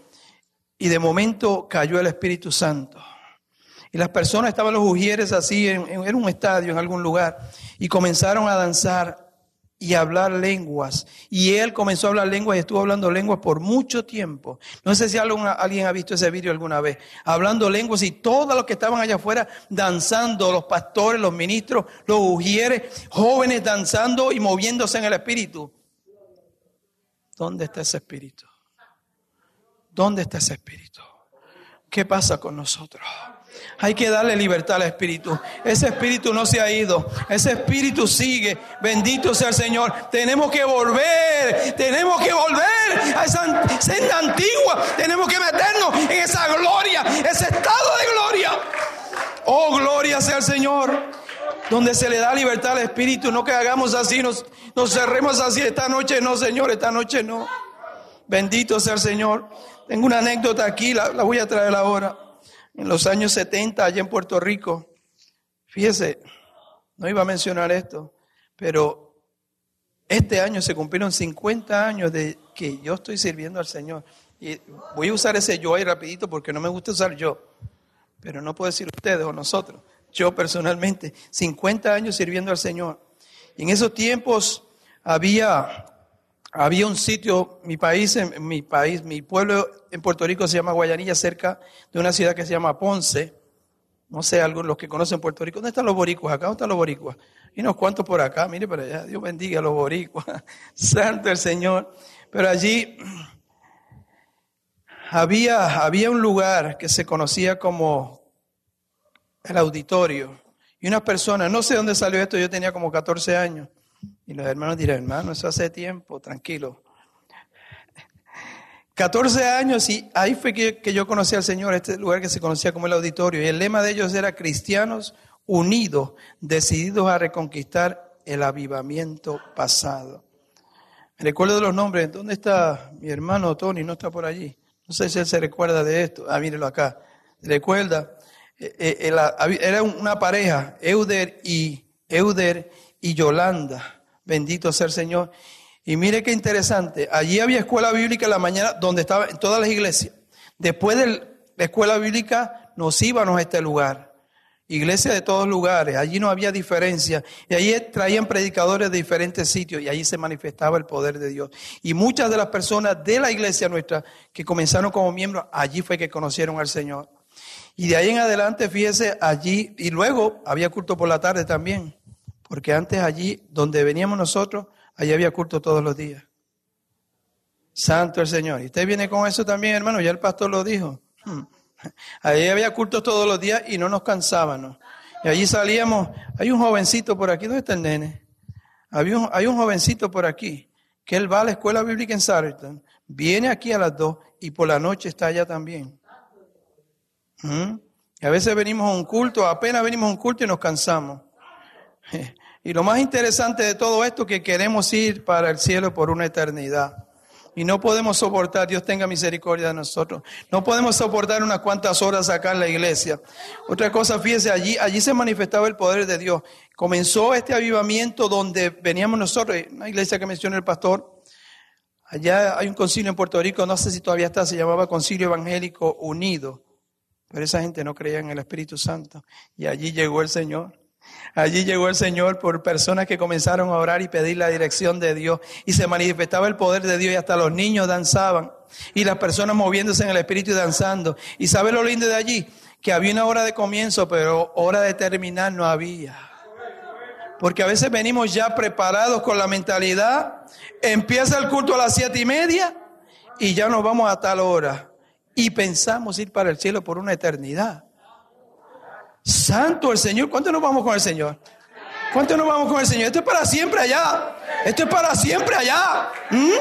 Y de momento cayó el Espíritu Santo. Y las personas estaban los ujieres así, en, un estadio, en algún lugar, y comenzaron a danzar y hablar lenguas. Y él comenzó a hablar lenguas y estuvo hablando lenguas por mucho tiempo. No sé si alguien ha visto ese vídeo alguna vez. Hablando lenguas y todos los que estaban allá afuera danzando, los pastores, los ministros, los ujieres, jóvenes danzando y moviéndose en el espíritu. ¿Dónde está ese espíritu? ¿Dónde está ese espíritu? ¿Qué pasa con nosotros? Hay que darle libertad al Espíritu. Ese Espíritu no se ha ido. Ese Espíritu sigue. Bendito sea el Señor. Tenemos que volver. Tenemos que volver a esa senda antigua. Tenemos que meternos en esa gloria. Ese estado de gloria. Oh, gloria sea el Señor. Donde se le da libertad al Espíritu. No que hagamos así. Nos, cerremos así. Esta noche no, Señor. Esta noche no. Bendito sea el Señor. Tengo una anécdota aquí. La voy a traer ahora en los años 70 allá en Puerto Rico. Fíjese, no iba a mencionar esto, pero este año se cumplieron 50 años de que yo estoy sirviendo al Señor. Y voy a usar ese yo ahí rapidito porque no me gusta usar yo, pero no puedo decir ustedes o nosotros. Yo personalmente, 50 años sirviendo al Señor. Y en esos tiempos había había un sitio, mi país, mi país, mi pueblo en Puerto Rico se llama Guayanilla, cerca de una ciudad que se llama Ponce. No sé, algunos los que conocen Puerto Rico. ¿Dónde están los boricuas? Acá, ¿dónde están los boricuas? Y unos cuantos por acá, mire para allá. Dios bendiga a los boricuas. Santo el Señor. Pero allí había, había un lugar que se conocía como el auditorio. Y unas personas, no sé dónde salió esto, yo tenía como 14 años. Y los hermanos dirán, hermano, eso hace tiempo, tranquilo. 14 años y ahí fue que, yo conocí al Señor, este lugar que se conocía como el auditorio. Y el lema de ellos era cristianos unidos, decididos a reconquistar el avivamiento pasado. Me recuerdo de los nombres. ¿Dónde está mi hermano Tony? No está por allí. No sé si él se recuerda de esto. Ah, mírelo acá. ¿Recuerda? Eh, eh, era una pareja, Euder y, Euder y Yolanda. Bendito sea el Señor. Y mire qué interesante. Allí había escuela bíblica en la mañana donde estaba en todas las iglesias. Después de la escuela bíblica nos íbamos a este lugar. Iglesia de todos lugares. Allí no había diferencia. Y allí traían predicadores de diferentes sitios y allí se manifestaba el poder de Dios. Y muchas de las personas de la iglesia nuestra que comenzaron como miembros, allí fue que conocieron al Señor. Y de ahí en adelante, fíjese, allí, y luego había culto por la tarde también. Porque antes allí, donde veníamos nosotros, allí había culto todos los días. Santo el Señor. Y usted viene con eso también, hermano, ya el pastor lo dijo. Hmm. Allí había cultos todos los días y no nos cansábamos. Y allí salíamos, hay un jovencito por aquí, ¿dónde está el nene? Hay un jovencito por aquí, que él va a la escuela bíblica en Sarton, viene aquí a las dos y por la noche está allá también. Hmm. Y a veces venimos a un culto, apenas venimos a un culto y nos cansamos. Y lo más interesante de todo esto es que queremos ir para el cielo por una eternidad. Y no podemos soportar, Dios tenga misericordia de nosotros. No podemos soportar unas cuantas horas acá en la iglesia. Otra cosa, fíjese, allí, allí se manifestaba el poder de Dios. Comenzó este avivamiento donde veníamos nosotros, una iglesia que menciona el pastor. Allá hay un concilio en Puerto Rico, no sé si todavía está, se llamaba Concilio Evangélico Unido. Pero esa gente no creía en el Espíritu Santo. Y allí llegó el Señor. Allí llegó el Señor por personas que comenzaron a orar y pedir la dirección de Dios. Y se manifestaba el poder de Dios y hasta los niños danzaban. Y las personas moviéndose en el Espíritu y danzando. ¿Y sabe lo lindo de allí? Que había una hora de comienzo, pero hora de terminar no había. Porque a veces venimos ya preparados con la mentalidad. Empieza el culto a las siete y media y ya nos vamos a tal hora. Y pensamos ir para el cielo por una eternidad. Santo el Señor. ¿Cuánto nos vamos con el Señor? ¿Cuánto nos vamos con el Señor? Esto es para siempre allá. Esto es para siempre allá. ¿Mm?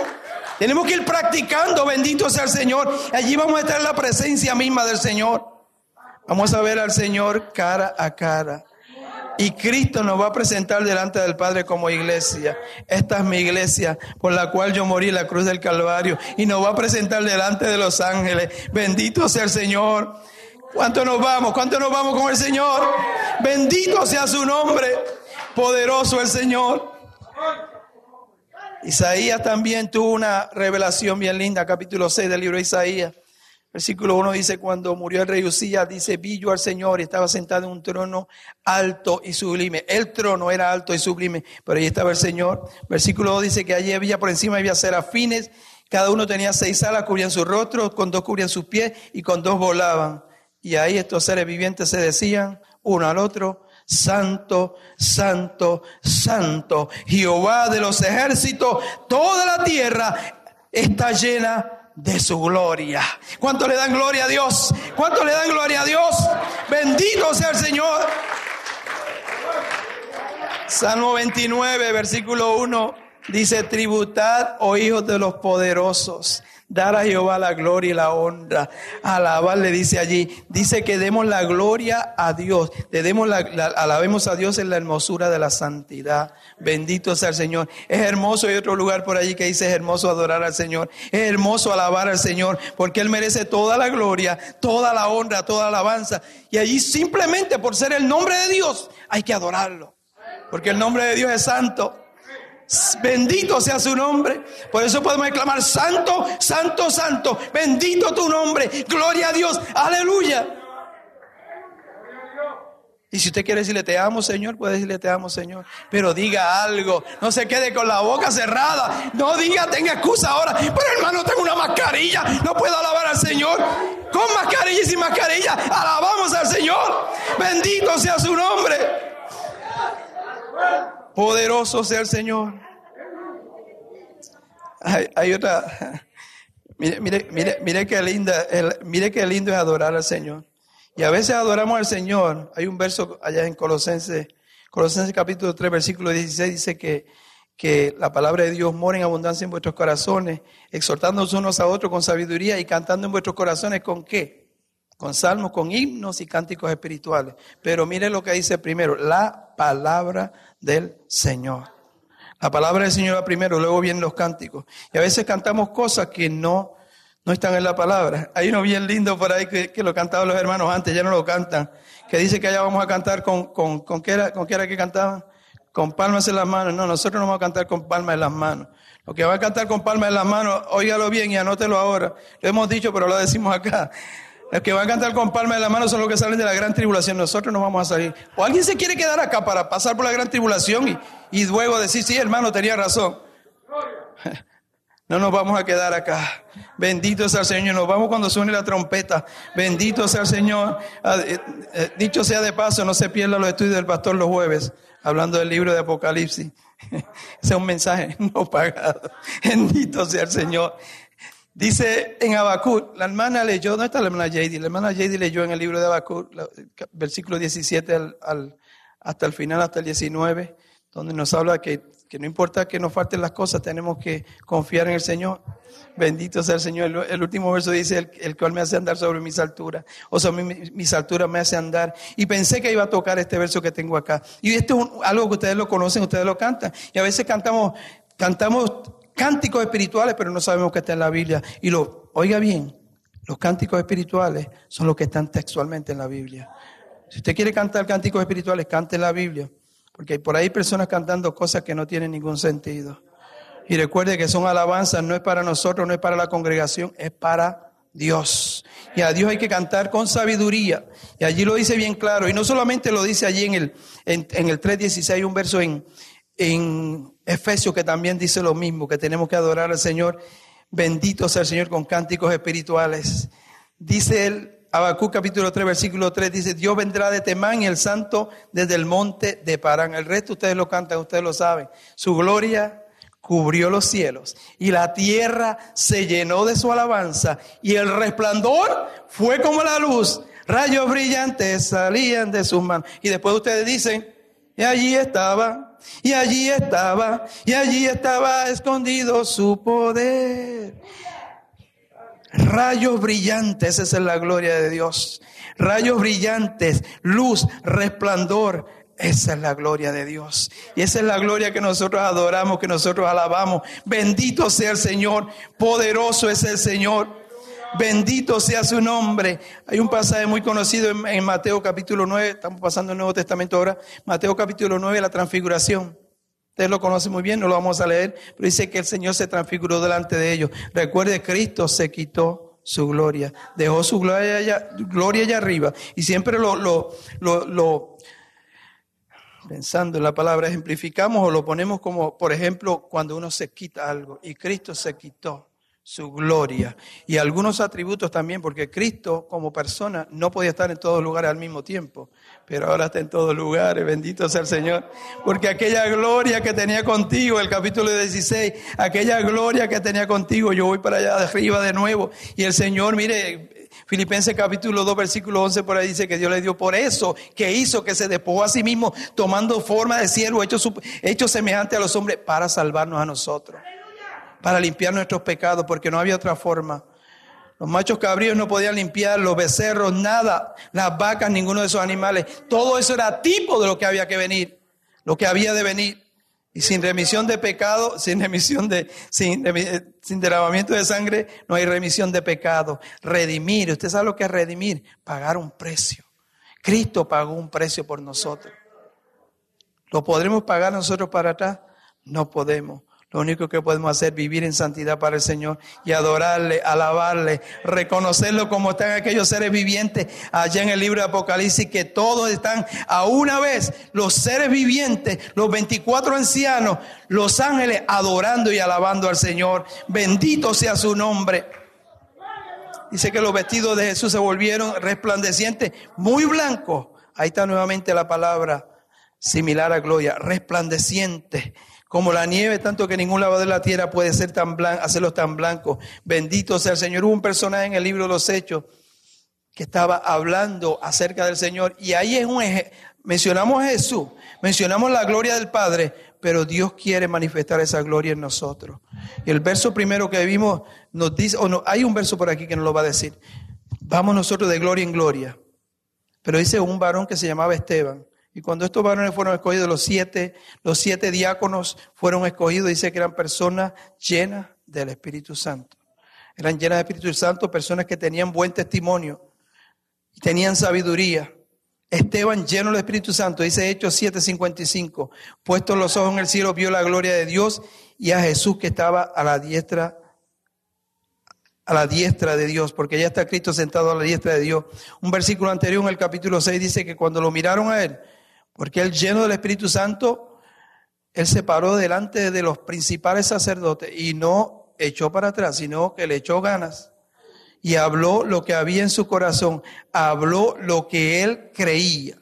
Tenemos que ir practicando, bendito sea el Señor. Allí vamos a estar en la presencia misma del Señor. Vamos a ver al Señor cara a cara. Y Cristo nos va a presentar delante del Padre como iglesia. Esta es mi iglesia por la cual yo morí en la cruz del Calvario. Y nos va a presentar delante de los ángeles. Bendito sea el Señor. ¿Cuánto nos vamos? ¿Cuánto nos vamos con el Señor? Bendito sea su nombre. Poderoso el Señor. Isaías también tuvo una revelación bien linda, capítulo 6 del libro de Isaías. Versículo 1 dice, cuando murió el rey Usías, dice, vi yo al Señor y estaba sentado en un trono alto y sublime. El trono era alto y sublime, pero ahí estaba el Señor. Versículo 2 dice que allí había por encima había serafines, cada uno tenía seis alas, cubrían su rostro, con dos cubrían sus pies y con dos volaban. Y ahí estos seres vivientes se decían uno al otro, Santo, Santo, Santo, Jehová de los ejércitos, toda la tierra está llena de su gloria. ¿Cuánto le dan gloria a Dios? ¿Cuánto le dan gloria a Dios? Bendito sea el Señor. Salmo 29, versículo 1, dice, tributad, oh hijos de los poderosos, dar a Jehová la gloria y la honra. Alabar le dice allí, dice que demos la gloria a Dios, le demos la, alabemos a Dios en la hermosura de la santidad. Bendito sea el Señor. Es hermoso, hay otro lugar por allí que dice es hermoso adorar al Señor, es hermoso alabar al Señor, porque Él merece toda la gloria, toda la honra, toda la alabanza. Y allí simplemente por ser el nombre de Dios hay que adorarlo porque el nombre de Dios es santo. Bendito sea su nombre. Por eso podemos exclamar, santo, santo, santo. Bendito tu nombre. Gloria a Dios. Aleluya. Y si usted quiere decirle te amo, Señor, puede decirle te amo, Señor. Pero diga algo. No se quede con la boca cerrada. No diga, tenga excusa ahora. Pero hermano, tengo una mascarilla. No puedo alabar al Señor. Con mascarilla y sin mascarilla. Alabamos al Señor. Bendito sea su nombre. Poderoso sea el Señor. Hay, otra. Mire, mire, mire, mire qué linda, mire qué lindo es adorar al Señor. Y a veces adoramos al Señor. Hay un verso allá en Colosenses, Colosenses capítulo 3, versículo 16, dice que, que la palabra de Dios mora en abundancia en vuestros corazones, exhortándonos unos a otros con sabiduría y cantando en vuestros corazones con qué? Con salmos, con himnos y cánticos espirituales. Pero mire lo que dice primero, la palabra del Señor. La palabra del Señor va primero, luego vienen los cánticos. Y a veces cantamos cosas que no, no están en la palabra. Hay uno bien lindo por ahí que, lo cantaban los hermanos antes, ya no lo cantan, que dice que allá vamos a cantar con, con, con, ¿qué, era, con qué era que cantaban? Con palmas en las manos. No, nosotros no vamos a cantar con palmas en las manos. Lo que va a cantar con palmas en las manos, óigalo bien y anótelo ahora. Lo hemos dicho, pero lo decimos acá. Los que van a cantar con palma de la mano son los que salen de la gran tribulación. Nosotros no vamos a salir. O alguien se quiere quedar acá para pasar por la gran tribulación y, y luego decir, sí, hermano, tenía razón. No nos vamos a quedar acá. Bendito sea el Señor. Nos vamos cuando suene la trompeta. Bendito sea el Señor. Ah, eh, eh, dicho sea de paso, no se pierda los estudios del pastor los jueves, hablando del libro de Apocalipsis. Ese es un mensaje no pagado. Bendito sea el Señor. Dice en Habacuc, la hermana leyó, ¿dónde está la hermana JD? La hermana JD leyó en el libro de Habacuc, versículo 17 al, hasta el final, hasta el 19, donde nos habla que, que, no importa que nos falten las cosas, tenemos que confiar en el Señor. Bendito sea el Señor. El, último verso dice, el, cual me hace andar sobre mis alturas. O sea, mis alturas me hace andar. Y pensé que iba a tocar este verso que tengo acá. Y esto es algo que ustedes lo conocen, ustedes lo cantan. Y a veces cantamos, cantamos cánticos espirituales, pero no sabemos que está en la Biblia. Y lo, oiga bien, los cánticos espirituales son los que están textualmente en la Biblia. Si usted quiere cantar cánticos espirituales, cante en la Biblia. Porque por ahí hay personas cantando cosas que no tienen ningún sentido. Y recuerde que son alabanzas, no es para nosotros, no es para la congregación, es para Dios. Y a Dios hay que cantar con sabiduría. Y allí lo dice bien claro. Y no solamente lo dice allí en el, en el 3.16, un verso en, en Efesios que también dice lo mismo, que tenemos que adorar al Señor. Bendito sea el Señor con cánticos espirituales. Dice el Habacuc capítulo 3, versículo 3, dice, Dios vendrá de Temán y el santo desde el monte de Parán. El resto ustedes lo cantan, ustedes lo saben. Su gloria cubrió los cielos y la tierra se llenó de su alabanza y el resplandor fue como la luz. Rayos brillantes salían de sus manos. Y después ustedes dicen, y allí estaba, y allí estaba, y allí estaba escondido su poder. Rayos brillantes, esa es la gloria de Dios. Rayos brillantes, luz, resplandor, esa es la gloria de Dios. Y esa es la gloria que nosotros adoramos, que nosotros alabamos. Bendito sea el Señor, poderoso es el Señor. Bendito sea su nombre. Hay un pasaje muy conocido en, Mateo capítulo 9, estamos pasando el Nuevo Testamento ahora, Mateo capítulo 9, la transfiguración. Ustedes lo conocen muy bien, no lo vamos a leer, pero dice que el Señor se transfiguró delante de ellos. Recuerde, Cristo se quitó su gloria, dejó su gloria allá, gloria allá arriba. Y siempre lo, lo, lo, lo pensando en la palabra, ejemplificamos o lo ponemos como, por ejemplo, cuando uno se quita algo. Y Cristo se quitó su gloria. Y algunos atributos también, porque Cristo como persona no podía estar en todos lugares al mismo tiempo, pero ahora está en todos lugares, bendito sea el Señor, porque aquella gloria que tenía contigo, el capítulo 16, aquella gloria que tenía contigo, yo voy para allá arriba de nuevo. Y el Señor, mire, Filipenses capítulo 2, versículo 11 por ahí dice que Dios le dio por eso, que hizo que se despojó a sí mismo tomando forma de siervo, hecho, hecho semejante a los hombres para salvarnos a nosotros para limpiar nuestros pecados, porque no había otra forma. Los machos cabríos no podían limpiar, los becerros, nada, las vacas, ninguno de esos animales. Todo eso era tipo de lo que había que venir, lo que había de venir. Y sin remisión de pecado, sin remisión de, sin, sin derramamiento de sangre, no hay remisión de pecado. Redimir, usted sabe lo que es redimir, pagar un precio. Cristo pagó un precio por nosotros. ¿Lo podremos pagar nosotros para atrás? No podemos. Lo único que podemos hacer es vivir en santidad para el Señor y adorarle, alabarle, reconocerlo como están aquellos seres vivientes allá en el libro de Apocalipsis, que todos están a una vez, los seres vivientes, los 24 ancianos, los ángeles, adorando y alabando al Señor. Bendito sea su nombre. Dice que los vestidos de Jesús se volvieron resplandecientes, muy blancos. Ahí está nuevamente la palabra similar a gloria, resplandeciente como la nieve, tanto que ningún lavado de la tierra puede ser tan blanco, hacerlos tan blancos. Bendito sea el Señor. Hubo un personaje en el libro de los Hechos que estaba hablando acerca del Señor y ahí es un mencionamos a Jesús, mencionamos la gloria del Padre, pero Dios quiere manifestar esa gloria en nosotros. Y el verso primero que vimos nos dice, o no, hay un verso por aquí que nos lo va a decir. Vamos nosotros de gloria en gloria. Pero dice un varón que se llamaba Esteban. Y cuando estos varones fueron escogidos, los siete, los siete diáconos fueron escogidos, dice que eran personas llenas del Espíritu Santo. Eran llenas del Espíritu Santo, personas que tenían buen testimonio y tenían sabiduría. Esteban lleno del Espíritu Santo, dice Hechos 7:55, puestos los ojos en el cielo, vio la gloria de Dios y a Jesús que estaba a la diestra a la diestra de Dios, porque ya está Cristo sentado a la diestra de Dios. Un versículo anterior en el capítulo 6 dice que cuando lo miraron a él, porque él lleno del Espíritu Santo, él se paró delante de los principales sacerdotes y no echó para atrás, sino que le echó ganas y habló lo que había en su corazón, habló lo que él creía.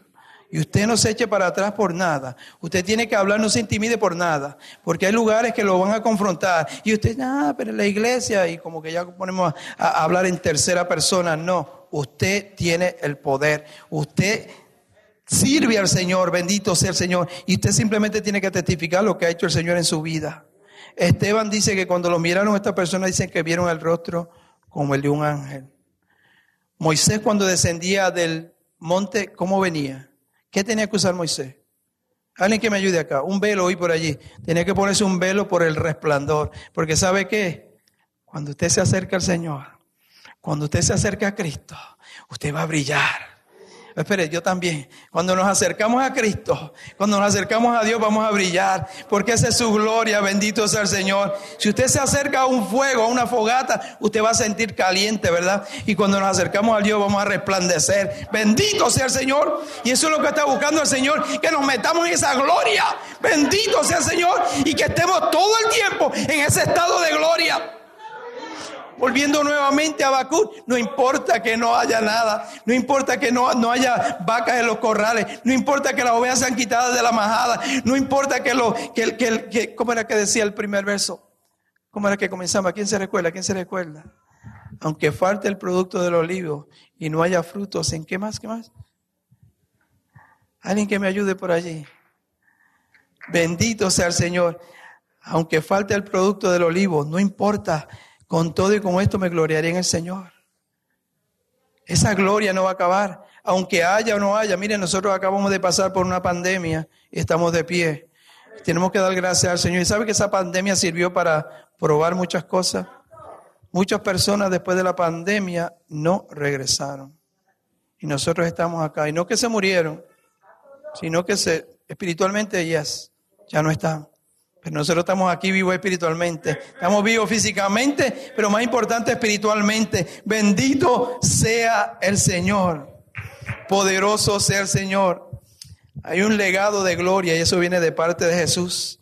Y usted no se eche para atrás por nada. Usted tiene que hablar, no se intimide por nada. Porque hay lugares que lo van a confrontar. Y usted, ah, pero en la iglesia, y como que ya ponemos a, a hablar en tercera persona. No, usted tiene el poder. Usted Sirve al Señor, bendito sea el Señor. Y usted simplemente tiene que testificar lo que ha hecho el Señor en su vida. Esteban dice que cuando lo miraron estas personas dicen que vieron el rostro como el de un ángel. Moisés cuando descendía del monte, ¿cómo venía? ¿Qué tenía que usar Moisés? Alguien que me ayude acá. Un velo hoy por allí. Tenía que ponerse un velo por el resplandor. Porque ¿sabe qué? Cuando usted se acerca al Señor, cuando usted se acerca a Cristo, usted va a brillar. Espere, yo también. Cuando nos acercamos a Cristo, cuando nos acercamos a Dios, vamos a brillar, porque esa es su gloria, bendito sea el Señor. Si usted se acerca a un fuego, a una fogata, usted va a sentir caliente, ¿verdad? Y cuando nos acercamos a Dios, vamos a resplandecer. Bendito sea el Señor. Y eso es lo que está buscando el Señor, que nos metamos en esa gloria. Bendito sea el Señor. Y que estemos todo el tiempo en ese estado de gloria. Volviendo nuevamente a Bakú, no importa que no haya nada, no importa que no, no haya vacas en los corrales, no importa que las ovejas sean quitadas de la majada, no importa que lo, que, que, que, ¿cómo era que decía el primer verso? ¿Cómo era que comenzaba? ¿Quién se recuerda? ¿Quién se recuerda? Aunque falte el producto del olivo y no haya frutos, ¿en qué más? ¿Qué más? Alguien que me ayude por allí. Bendito sea el Señor. Aunque falte el producto del olivo, no importa con todo y con esto me gloriaré en el Señor. Esa gloria no va a acabar, aunque haya o no haya. Miren, nosotros acabamos de pasar por una pandemia y estamos de pie. Tenemos que dar gracias al Señor. ¿Y sabe que esa pandemia sirvió para probar muchas cosas? Muchas personas después de la pandemia no regresaron. Y nosotros estamos acá. Y no que se murieron, sino que se, espiritualmente, yes, ya no están. Pero nosotros estamos aquí vivos espiritualmente. Estamos vivos físicamente, pero más importante espiritualmente. Bendito sea el Señor. Poderoso sea el Señor. Hay un legado de gloria y eso viene de parte de Jesús.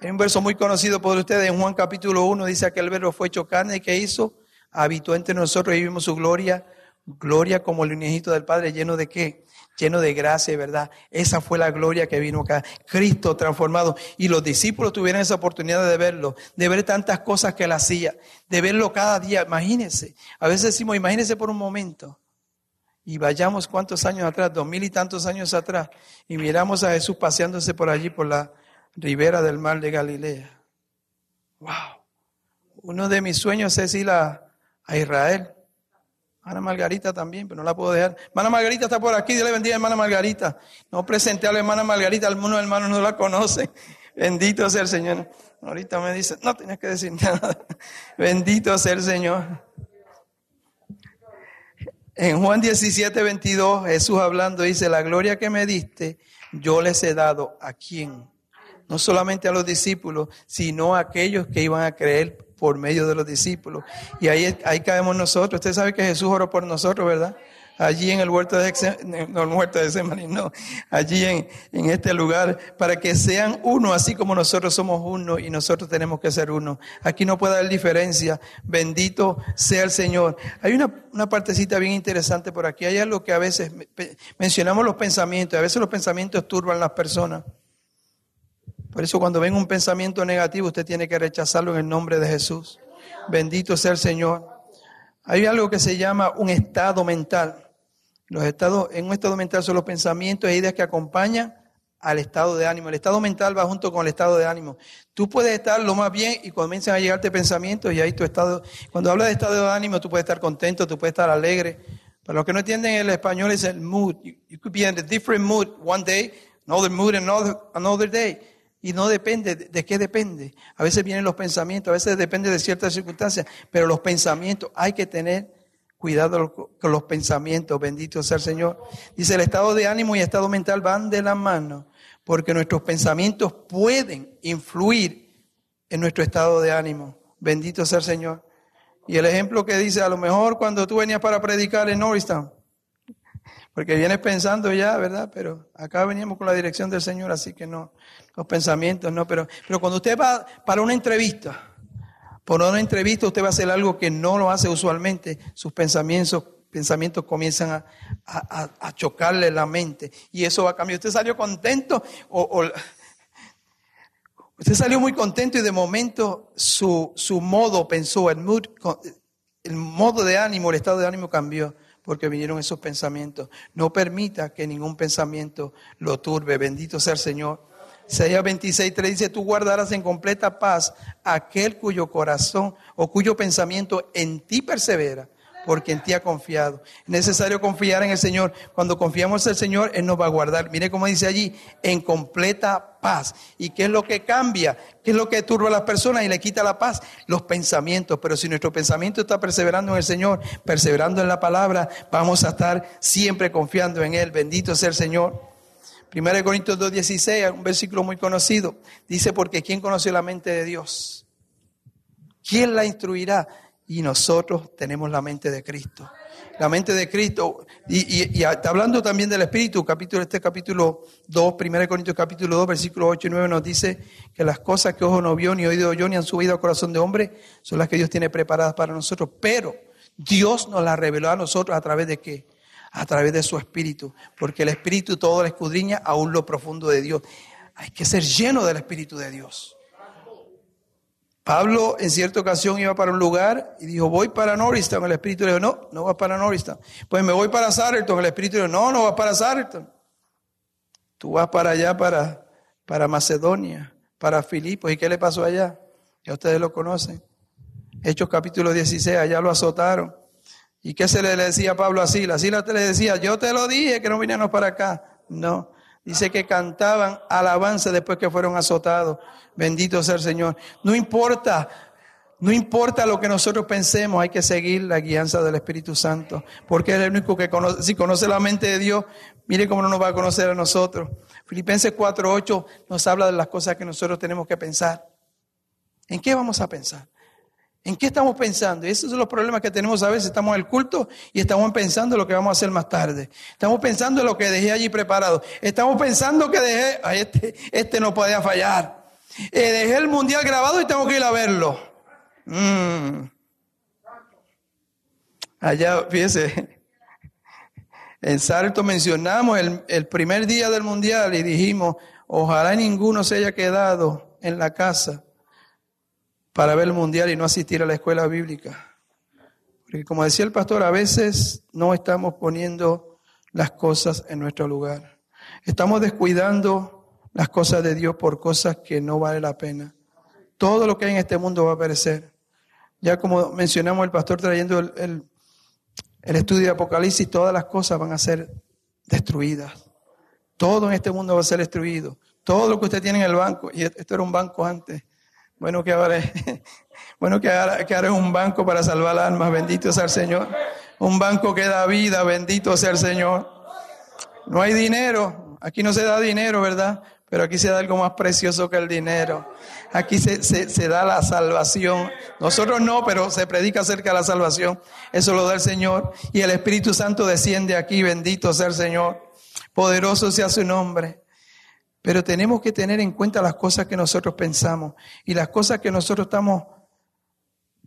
Hay un verso muy conocido por ustedes en Juan capítulo 1, dice que el verbo fue hecho carne y que hizo, habitó entre nosotros y vimos su gloria, gloria como el unigito del Padre, lleno de qué? Lleno de gracia y verdad. Esa fue la gloria que vino acá. Cristo transformado. Y los discípulos tuvieron esa oportunidad de verlo, de ver tantas cosas que él hacía, de verlo cada día. Imagínense. A veces decimos, imagínense por un momento. Y vayamos cuántos años atrás, dos mil y tantos años atrás, y miramos a Jesús paseándose por allí, por la ribera del mar de Galilea. ¡Wow! Uno de mis sueños es ir a, a Israel. Hermana Margarita también, pero no la puedo dejar. Hermana Margarita está por aquí, Dios le bendiga, hermana Margarita. No presenté a la hermana Margarita, algunos hermanos no la conocen. Bendito sea el Señor. Ahorita me dice, no tienes que decir nada. Bendito sea el Señor. En Juan 17, 22, Jesús hablando dice, la gloria que me diste, yo les he dado a quién? No solamente a los discípulos, sino a aquellos que iban a creer por medio de los discípulos. Y ahí, ahí caemos nosotros. Usted sabe que Jesús oró por nosotros, ¿verdad? allí en el huerto de no el de no, allí en, en, este lugar, para que sean uno, así como nosotros somos uno y nosotros tenemos que ser uno. Aquí no puede haber diferencia. Bendito sea el Señor. Hay una, una partecita bien interesante por aquí. Hay algo que a veces mencionamos los pensamientos, a veces los pensamientos turban las personas. Por eso cuando ven un pensamiento negativo, usted tiene que rechazarlo en el nombre de Jesús. Bendito sea el Señor. Hay algo que se llama un estado mental. Los estados, en un estado mental son los pensamientos e ideas que acompañan al estado de ánimo. El estado mental va junto con el estado de ánimo. Tú puedes estar lo más bien y comienzan a llegarte pensamientos y ahí tu estado, cuando habla de estado de ánimo, tú puedes estar contento, tú puedes estar alegre. Para los que no entienden el español es el mood. You, could be in a different mood one day, another mood another, another day. Y no depende, ¿de qué depende? A veces vienen los pensamientos, a veces depende de ciertas circunstancias, pero los pensamientos hay que tener Cuidado con los pensamientos, bendito sea el Señor. Dice, el estado de ánimo y el estado mental van de la mano, porque nuestros pensamientos pueden influir en nuestro estado de ánimo. Bendito sea el Señor. Y el ejemplo que dice, a lo mejor cuando tú venías para predicar en Norristown, porque vienes pensando ya, ¿verdad? Pero acá veníamos con la dirección del Señor, así que no, los pensamientos no, pero, pero cuando usted va para una entrevista, por una entrevista usted va a hacer algo que no lo hace usualmente, sus pensamientos, pensamientos comienzan a, chocarle la mente y eso va a cambiar. Usted salió contento o, usted salió muy contento y de momento su, su modo pensó, el mood, el modo de ánimo, el estado de ánimo cambió porque vinieron esos pensamientos. No permita que ningún pensamiento lo turbe. Bendito sea el Señor. Isaías 26, 3 dice, tú guardarás en completa paz aquel cuyo corazón o cuyo pensamiento en ti persevera, porque en ti ha confiado. Es necesario confiar en el Señor. Cuando confiamos en el Señor, Él nos va a guardar. Mire cómo dice allí, en completa paz. ¿Y qué es lo que cambia? ¿Qué es lo que turba a las personas y le quita la paz? Los pensamientos. Pero si nuestro pensamiento está perseverando en el Señor, perseverando en la palabra, vamos a estar siempre confiando en Él. Bendito sea el Señor. 1 Corintios 2.16, un versículo muy conocido, dice, porque ¿quién conoció la mente de Dios? ¿Quién la instruirá? Y nosotros tenemos la mente de Cristo. La mente de Cristo, y, y, hablando también del Espíritu, capítulo, este capítulo 2, 1 Corintios capítulo 2, versículos 8 y 9 nos dice que las cosas que ojo no vio, ni oído yo, ni han subido al corazón de hombre, son las que Dios tiene preparadas para nosotros. Pero Dios nos las reveló a nosotros a través de qué? a través de su espíritu, porque el espíritu todo lo escudriña aún lo profundo de Dios. Hay que ser lleno del espíritu de Dios. Pablo en cierta ocasión iba para un lugar y dijo, voy para Norristown. El espíritu le dijo, no, no vas para Norristown. Pues me voy para Sarerton. El espíritu le dijo, no, no vas para Sarerton. Tú vas para allá, para, para Macedonia, para Filipos. ¿Y qué le pasó allá? Ya ustedes lo conocen. Hechos capítulo 16, allá lo azotaron. ¿Y qué se le decía a Pablo a Silas? Silas le decía, yo te lo dije que no vinieron para acá. No. Dice que cantaban alabanza después que fueron azotados. Bendito sea el Señor. No importa, no importa lo que nosotros pensemos, hay que seguir la guianza del Espíritu Santo. Porque es el único que conoce, si conoce la mente de Dios, mire cómo no nos va a conocer a nosotros. Filipenses 4.8 nos habla de las cosas que nosotros tenemos que pensar. ¿En qué vamos a pensar? ¿En qué estamos pensando? Esos son los problemas que tenemos a veces. Estamos en el culto y estamos pensando en lo que vamos a hacer más tarde. Estamos pensando en lo que dejé allí preparado. Estamos pensando que dejé, a este, este no podía fallar. Eh, dejé el mundial grabado y tengo que ir a verlo. Mm. Allá, fíjese, en Sarto mencionamos el primer día del mundial y dijimos, ojalá ninguno se haya quedado en la casa para ver el mundial y no asistir a la escuela bíblica. Porque como decía el pastor, a veces no estamos poniendo las cosas en nuestro lugar. Estamos descuidando las cosas de Dios por cosas que no vale la pena. Todo lo que hay en este mundo va a perecer. Ya como mencionamos el pastor trayendo el, el, estudio de Apocalipsis, todas las cosas van a ser destruidas. Todo en este mundo va a ser destruido. Todo lo que usted tiene en el banco, y esto era un banco antes, bueno que ahora, bueno que ahora, que ahora es un banco para salvar almas, bendito sea el Señor. Un banco que da vida, bendito sea el Señor. No hay dinero, aquí no se da dinero, ¿verdad? Pero aquí se da algo más precioso que el dinero. Aquí se, se, da la salvación. Nosotros no, pero se predica acerca de la salvación. Eso lo da el Señor. Y el Espíritu Santo desciende aquí. Bendito sea el Señor. Poderoso sea su nombre. Pero tenemos que tener en cuenta las cosas que nosotros pensamos y las cosas que nosotros estamos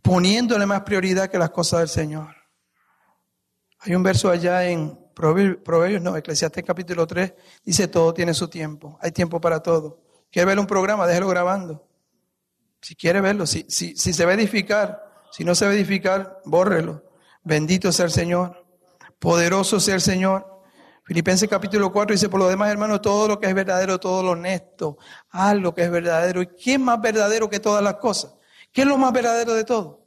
poniéndole más prioridad que las cosas del Señor. Hay un verso allá en Proverbios, no, Eclesiastés capítulo 3, dice todo tiene su tiempo, hay tiempo para todo. ¿Quiere ver un programa? Déjelo grabando. Si quiere verlo, si, si, si se va a edificar, si no se va a edificar, bórrelo. Bendito sea el Señor, poderoso sea el Señor. Filipenses capítulo 4 dice, por lo demás, hermanos, todo lo que es verdadero, todo lo honesto, haz lo que es verdadero. ¿Y qué es más verdadero que todas las cosas? ¿Qué es lo más verdadero de todo?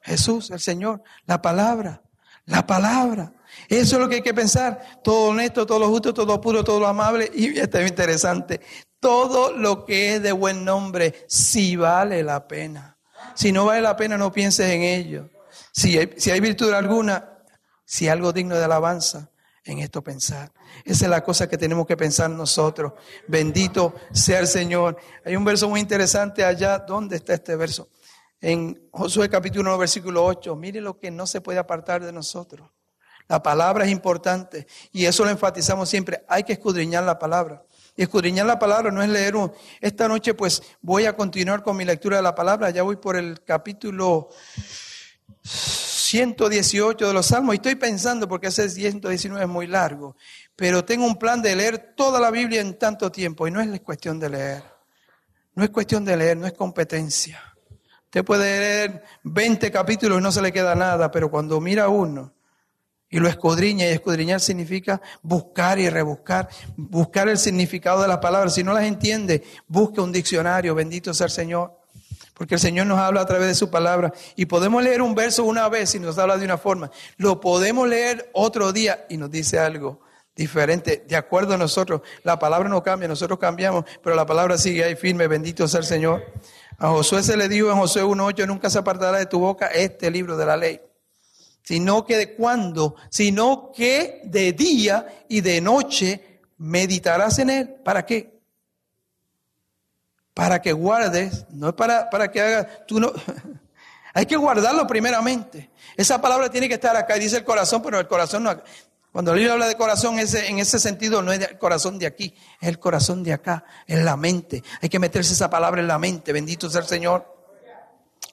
Jesús, el Señor, la palabra, la palabra. Eso es lo que hay que pensar. Todo honesto, todo lo justo, todo lo puro, todo lo amable. Y esto es interesante. Todo lo que es de buen nombre, si vale la pena. Si no vale la pena, no pienses en ello. Si hay, si hay virtud alguna, si algo digno de alabanza, en esto pensar. Esa es la cosa que tenemos que pensar nosotros. Bendito sea el Señor. Hay un verso muy interesante allá. ¿Dónde está este verso? En Josué capítulo 1, versículo 8. Mire lo que no se puede apartar de nosotros. La palabra es importante y eso lo enfatizamos siempre. Hay que escudriñar la palabra. Y escudriñar la palabra no es leer un... Esta noche pues voy a continuar con mi lectura de la palabra. Ya voy por el capítulo 118 de los Salmos y estoy pensando, porque ese 119 es muy largo, pero tengo un plan de leer toda la Biblia en tanto tiempo y no es cuestión de leer. No es cuestión de leer, no es competencia. Usted puede leer 20 capítulos y no se le queda nada, pero cuando mira uno y lo escudriña, y escudriñar significa buscar y rebuscar, buscar el significado de las palabras. Si no las entiende, busque un diccionario, bendito sea el Señor. Porque el Señor nos habla a través de su palabra. Y podemos leer un verso una vez y nos habla de una forma. Lo podemos leer otro día y nos dice algo diferente. De acuerdo a nosotros, la palabra no cambia, nosotros cambiamos, pero la palabra sigue ahí firme. Bendito sea el Señor. A Josué se le dijo en Josué 1.8, nunca se apartará de tu boca este libro de la ley. Sino que de cuándo, sino que de día y de noche meditarás en él. ¿Para qué? Para que guardes, no es para, para que hagas, tú no, hay que guardarlo primeramente. Esa palabra tiene que estar acá, dice el corazón, pero el corazón no, cuando el libro habla de corazón, ese, en ese sentido no es el corazón de aquí, es el corazón de acá, es la mente. Hay que meterse esa palabra en la mente, bendito sea el Señor.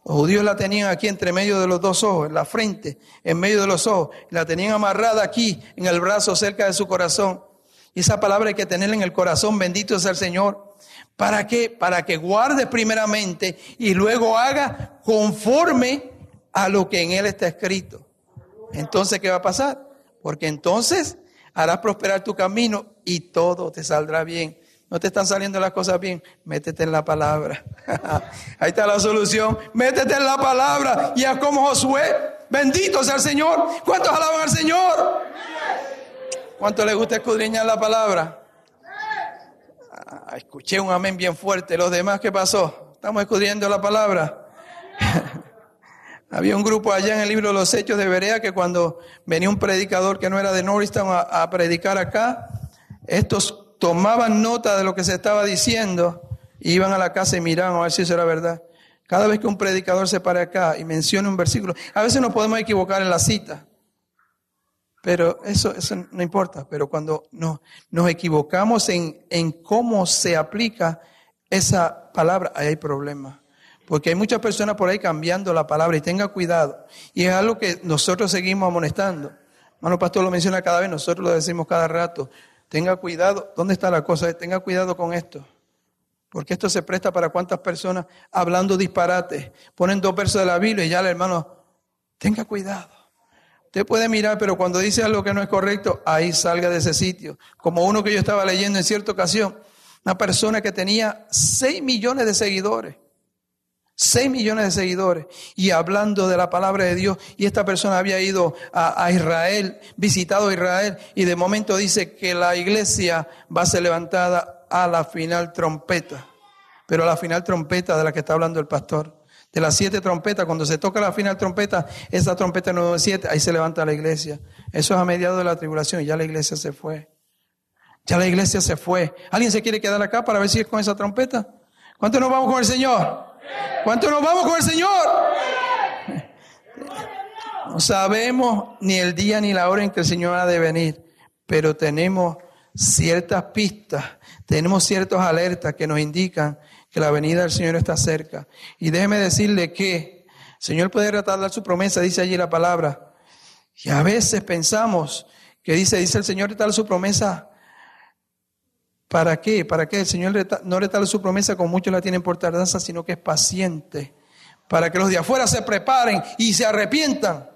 Los judíos la tenían aquí entre medio de los dos ojos, en la frente, en medio de los ojos. La tenían amarrada aquí, en el brazo, cerca de su corazón. Y esa palabra hay que tenerla en el corazón, bendito sea el Señor. ¿Para qué? Para que guarde primeramente y luego haga conforme a lo que en él está escrito. Entonces, ¿qué va a pasar? Porque entonces harás prosperar tu camino y todo te saldrá bien. No te están saliendo las cosas bien, métete en la palabra. Ahí está la solución. Métete en la palabra y haz como Josué. Bendito sea el Señor. ¿Cuántos alaban al Señor? ¿Cuánto le gusta escudriñar la palabra? Ah, escuché un amén bien fuerte. ¿Los demás qué pasó? Estamos escudriendo la palabra. Había un grupo allá en el libro de los Hechos de Berea que cuando venía un predicador que no era de Norristown a, predicar acá, estos tomaban nota de lo que se estaba diciendo y iban a la casa y miraban a ver si eso era verdad. Cada vez que un predicador se pare acá y menciona un versículo, a veces nos podemos equivocar en la cita, pero eso, eso no importa. Pero cuando nos, nos equivocamos en, en cómo se aplica, esa palabra, ahí hay problemas. Porque hay muchas personas por ahí cambiando la palabra y tenga cuidado. Y es algo que nosotros seguimos amonestando. Hermano Pastor lo menciona cada vez, nosotros lo decimos cada rato. Tenga cuidado, ¿dónde está la cosa? Tenga cuidado con esto. Porque esto se presta para cuántas personas hablando disparates. Ponen dos versos de la Biblia y ya el hermano, tenga cuidado. Usted puede mirar, pero cuando dice algo que no es correcto, ahí salga de ese sitio. Como uno que yo estaba leyendo en cierta ocasión, una persona que tenía 6 millones de seguidores. 6 millones de seguidores y hablando de la palabra de Dios. Y esta persona había ido a, Israel, visitado Israel, y de momento dice que la iglesia va a ser levantada a la final trompeta. Pero a la final trompeta de la que está hablando el pastor. De las siete trompetas, cuando se toca la final trompeta, esa trompeta número siete, ahí se levanta la iglesia. Eso es a mediados de la tribulación y ya la iglesia se fue. Ya la iglesia se fue. ¿Alguien se quiere quedar acá para ver si es con esa trompeta? ¿Cuánto nos vamos con el Señor? ¿Cuánto nos vamos con el Señor? No sabemos ni el día ni la hora en que el Señor ha de venir, pero tenemos ciertas pistas, tenemos ciertas alertas que nos indican que la venida del Señor está cerca. Y déjeme decirle que el Señor puede retardar su promesa, dice allí la palabra. Y a veces pensamos que dice, dice el Señor retarda su promesa. ¿Para qué? ¿Para qué? El Señor no retarda su promesa como muchos la tienen por tardanza, sino que es paciente. Para que los de afuera se preparen y se arrepientan.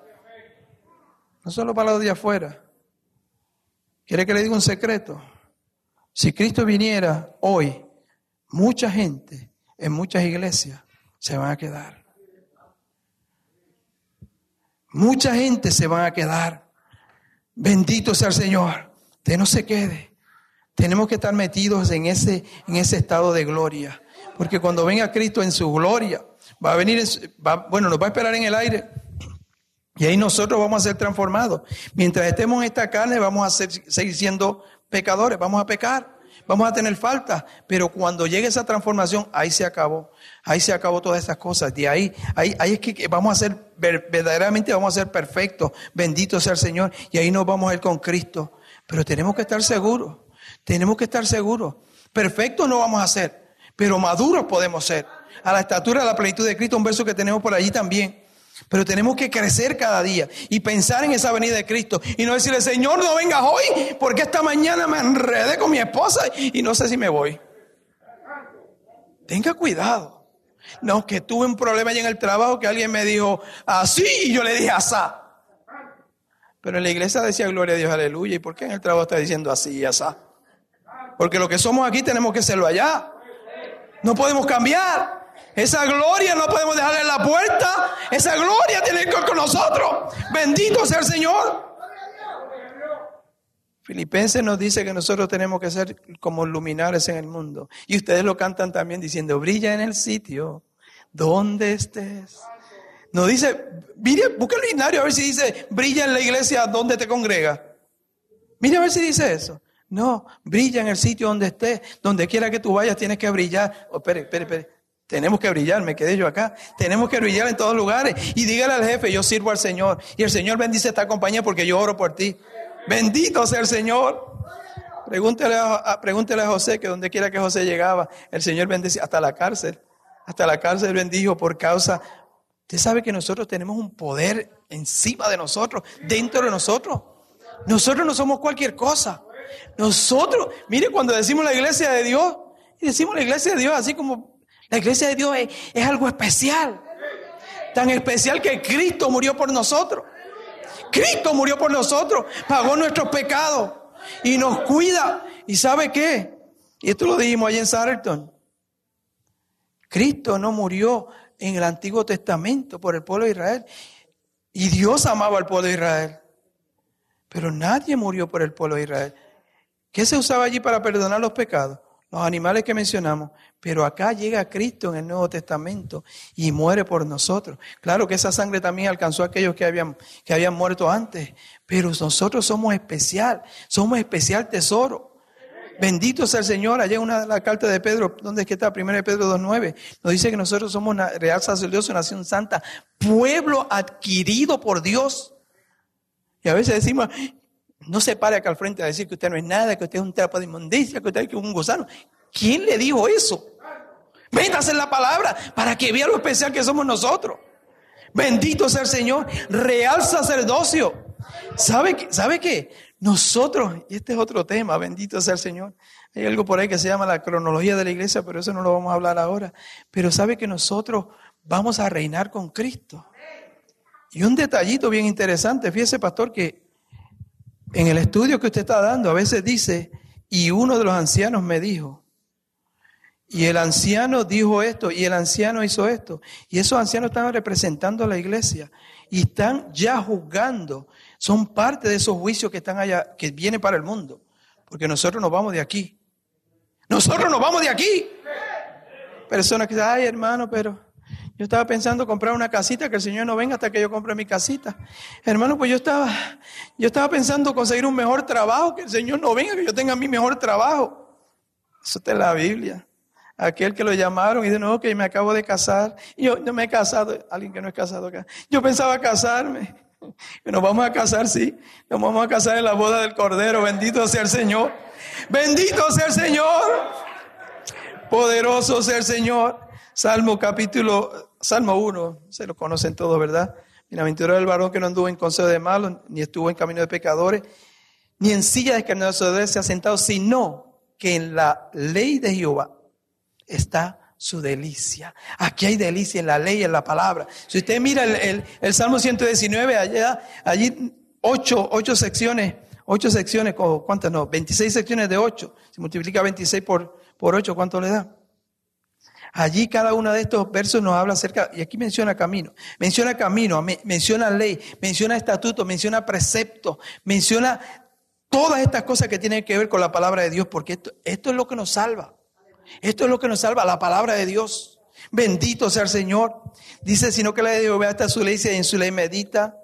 No solo para los de afuera. ¿Quiere que le diga un secreto? Si Cristo viniera hoy, mucha gente en muchas iglesias se van a quedar. Mucha gente se van a quedar. Bendito sea el Señor. Usted no se quede. Tenemos que estar metidos en ese, en ese estado de gloria. Porque cuando venga Cristo en su gloria, va a venir, bueno, nos va a esperar en el aire. Y ahí nosotros vamos a ser transformados. Mientras estemos en esta carne, vamos a ser, seguir siendo pecadores, vamos a pecar, vamos a tener falta. Pero cuando llegue esa transformación, ahí se acabó. Ahí se acabó todas esas cosas. De ahí, ahí, ahí es que vamos a ser, verdaderamente vamos a ser perfectos. Bendito sea el Señor. Y ahí nos vamos a ir con Cristo. Pero tenemos que estar seguros. Tenemos que estar seguros. Perfectos no vamos a ser, pero maduros podemos ser. A la estatura de la plenitud de Cristo, un verso que tenemos por allí también. Pero tenemos que crecer cada día y pensar en esa venida de Cristo y no decirle, Señor, no vengas hoy porque esta mañana me enredé con mi esposa y no sé si me voy. Tenga cuidado. No, que tuve un problema allí en el trabajo que alguien me dijo así y yo le dije asá. Pero en la iglesia decía gloria a Dios, aleluya. ¿Y por qué en el trabajo está diciendo así y asá? Porque lo que somos aquí tenemos que serlo allá. No podemos cambiar. Esa gloria no podemos dejarle en la puerta. Esa gloria tiene que ir con nosotros. Bendito sea el Señor. Filipenses nos dice que nosotros tenemos que ser como luminares en el mundo. Y ustedes lo cantan también diciendo, brilla en el sitio donde estés. No dice, mire, busca el binario a ver si dice, brilla en la iglesia donde te congrega. Mire a ver si dice eso. No, brilla en el sitio donde estés, donde quiera que tú vayas, tienes que brillar. Oh, espere, espere. Tenemos que brillar, me quedé yo acá. Tenemos que brillar en todos lugares. Y dígale al jefe, yo sirvo al Señor. Y el Señor bendice esta compañía porque yo oro por ti. Bendito sea el Señor. Pregúntele a, pregúntele a José que donde quiera que José llegaba, el Señor bendice hasta la cárcel. Hasta la cárcel bendijo por causa. Usted sabe que nosotros tenemos un poder encima de nosotros, dentro de nosotros. Nosotros no somos cualquier cosa. Nosotros, mire, cuando decimos la iglesia de Dios, decimos la iglesia de Dios así como la iglesia de Dios es, algo especial. Tan especial que Cristo murió por nosotros. Cristo murió por nosotros, pagó nuestros pecados y nos cuida. ¿Y sabe qué? Y esto lo dijimos allí en Sarton. Cristo no murió en el Antiguo Testamento por el pueblo de Israel. Y Dios amaba al pueblo de Israel. Pero nadie murió por el pueblo de Israel. ¿Qué se usaba allí para perdonar los pecados? Los animales que mencionamos. Pero acá llega Cristo en el Nuevo Testamento y muere por nosotros. Claro que esa sangre también alcanzó a aquellos que habían, que habían muerto antes. Pero nosotros somos especial. Somos especial tesoro. Bendito sea el Señor. Allá una de las de Pedro, ¿dónde es que está? Primero de Pedro 2.9. Nos dice que nosotros somos una real sacerdocio, nación santa, pueblo adquirido por Dios. Y a veces decimos, no se pare acá al frente a decir que usted no es nada, que usted es un trapo de inmundicia, que usted es un gusano. ¿Quién le dijo eso? Métase en la palabra para que vea lo especial que somos nosotros. Bendito sea el Señor. Real sacerdocio. ¿Sabe, ¿Sabe qué? Nosotros, y este es otro tema, bendito sea el Señor. Hay algo por ahí que se llama la cronología de la iglesia, pero eso no lo vamos a hablar ahora. Pero sabe que nosotros vamos a reinar con Cristo. Y un detallito bien interesante, fíjese pastor que en el estudio que usted está dando a veces dice, y uno de los ancianos me dijo, y el anciano dijo esto, y el anciano hizo esto. Y esos ancianos están representando a la iglesia y están ya juzgando. Son parte de esos juicios que están allá, que vienen para el mundo. Porque nosotros nos vamos de aquí. Nosotros nos vamos de aquí. Personas que dicen, ay hermano, pero yo estaba pensando comprar una casita, que el Señor no venga hasta que yo compre mi casita. Hermano, pues yo estaba, yo estaba pensando conseguir un mejor trabajo, que el Señor no venga, que yo tenga mi mejor trabajo. Eso está en la Biblia aquel que lo llamaron y dice, no, que me acabo de casar. Yo no me he casado, alguien que no es casado acá. Yo pensaba casarme. Nos vamos a casar, sí. Nos vamos a casar en la boda del Cordero. Bendito sea el Señor. Bendito sea el Señor. Poderoso sea el Señor. Salmo capítulo, Salmo 1, se lo conocen todos, ¿verdad? Bienaventurado el varón que no anduvo en consejo de malos, ni estuvo en camino de pecadores, ni en silla de escarnecedores se ha sentado, sino que en la ley de Jehová está su delicia. Aquí hay delicia en la ley, en la palabra. Si usted mira el, el, Salmo 119, allá, allí ocho, ocho secciones, ocho secciones, ¿cuántas no? 26 secciones de ocho. Si multiplica 26 por, por 8, ¿cuánto le da? Allí cada uno de estos versos nos habla acerca, y aquí menciona camino, menciona camino, menciona ley, menciona estatuto, menciona precepto, menciona todas estas cosas que tienen que ver con la palabra de Dios, porque esto, esto es lo que nos salva. Esto es lo que nos salva, la palabra de Dios. Bendito sea el Señor. Dice, sino que la de Jehová está su ley y en su ley medita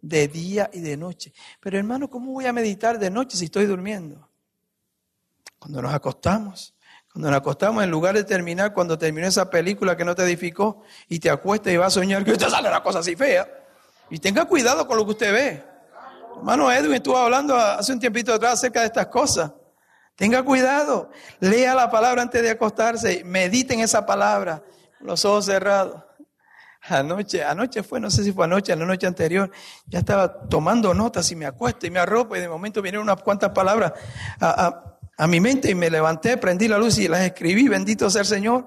de día y de noche. Pero hermano, ¿cómo voy a meditar de noche si estoy durmiendo? Cuando nos acostamos. Cuando nos acostamos, en lugar de terminar, cuando terminó esa película que no te edificó, y te acuestas y vas a soñar que te sale una cosa así fea. Y tenga cuidado con lo que usted ve. Hermano Edwin estuvo hablando hace un tiempito atrás acerca de estas cosas. Tenga cuidado, lea la palabra antes de acostarse, medite en esa palabra, los ojos cerrados. Anoche, anoche fue, no sé si fue anoche, la noche anterior, ya estaba tomando notas y me acuesto y me arropo y de momento vinieron unas cuantas palabras a, a mi mente y me levanté, prendí la luz y las escribí, bendito sea el Señor.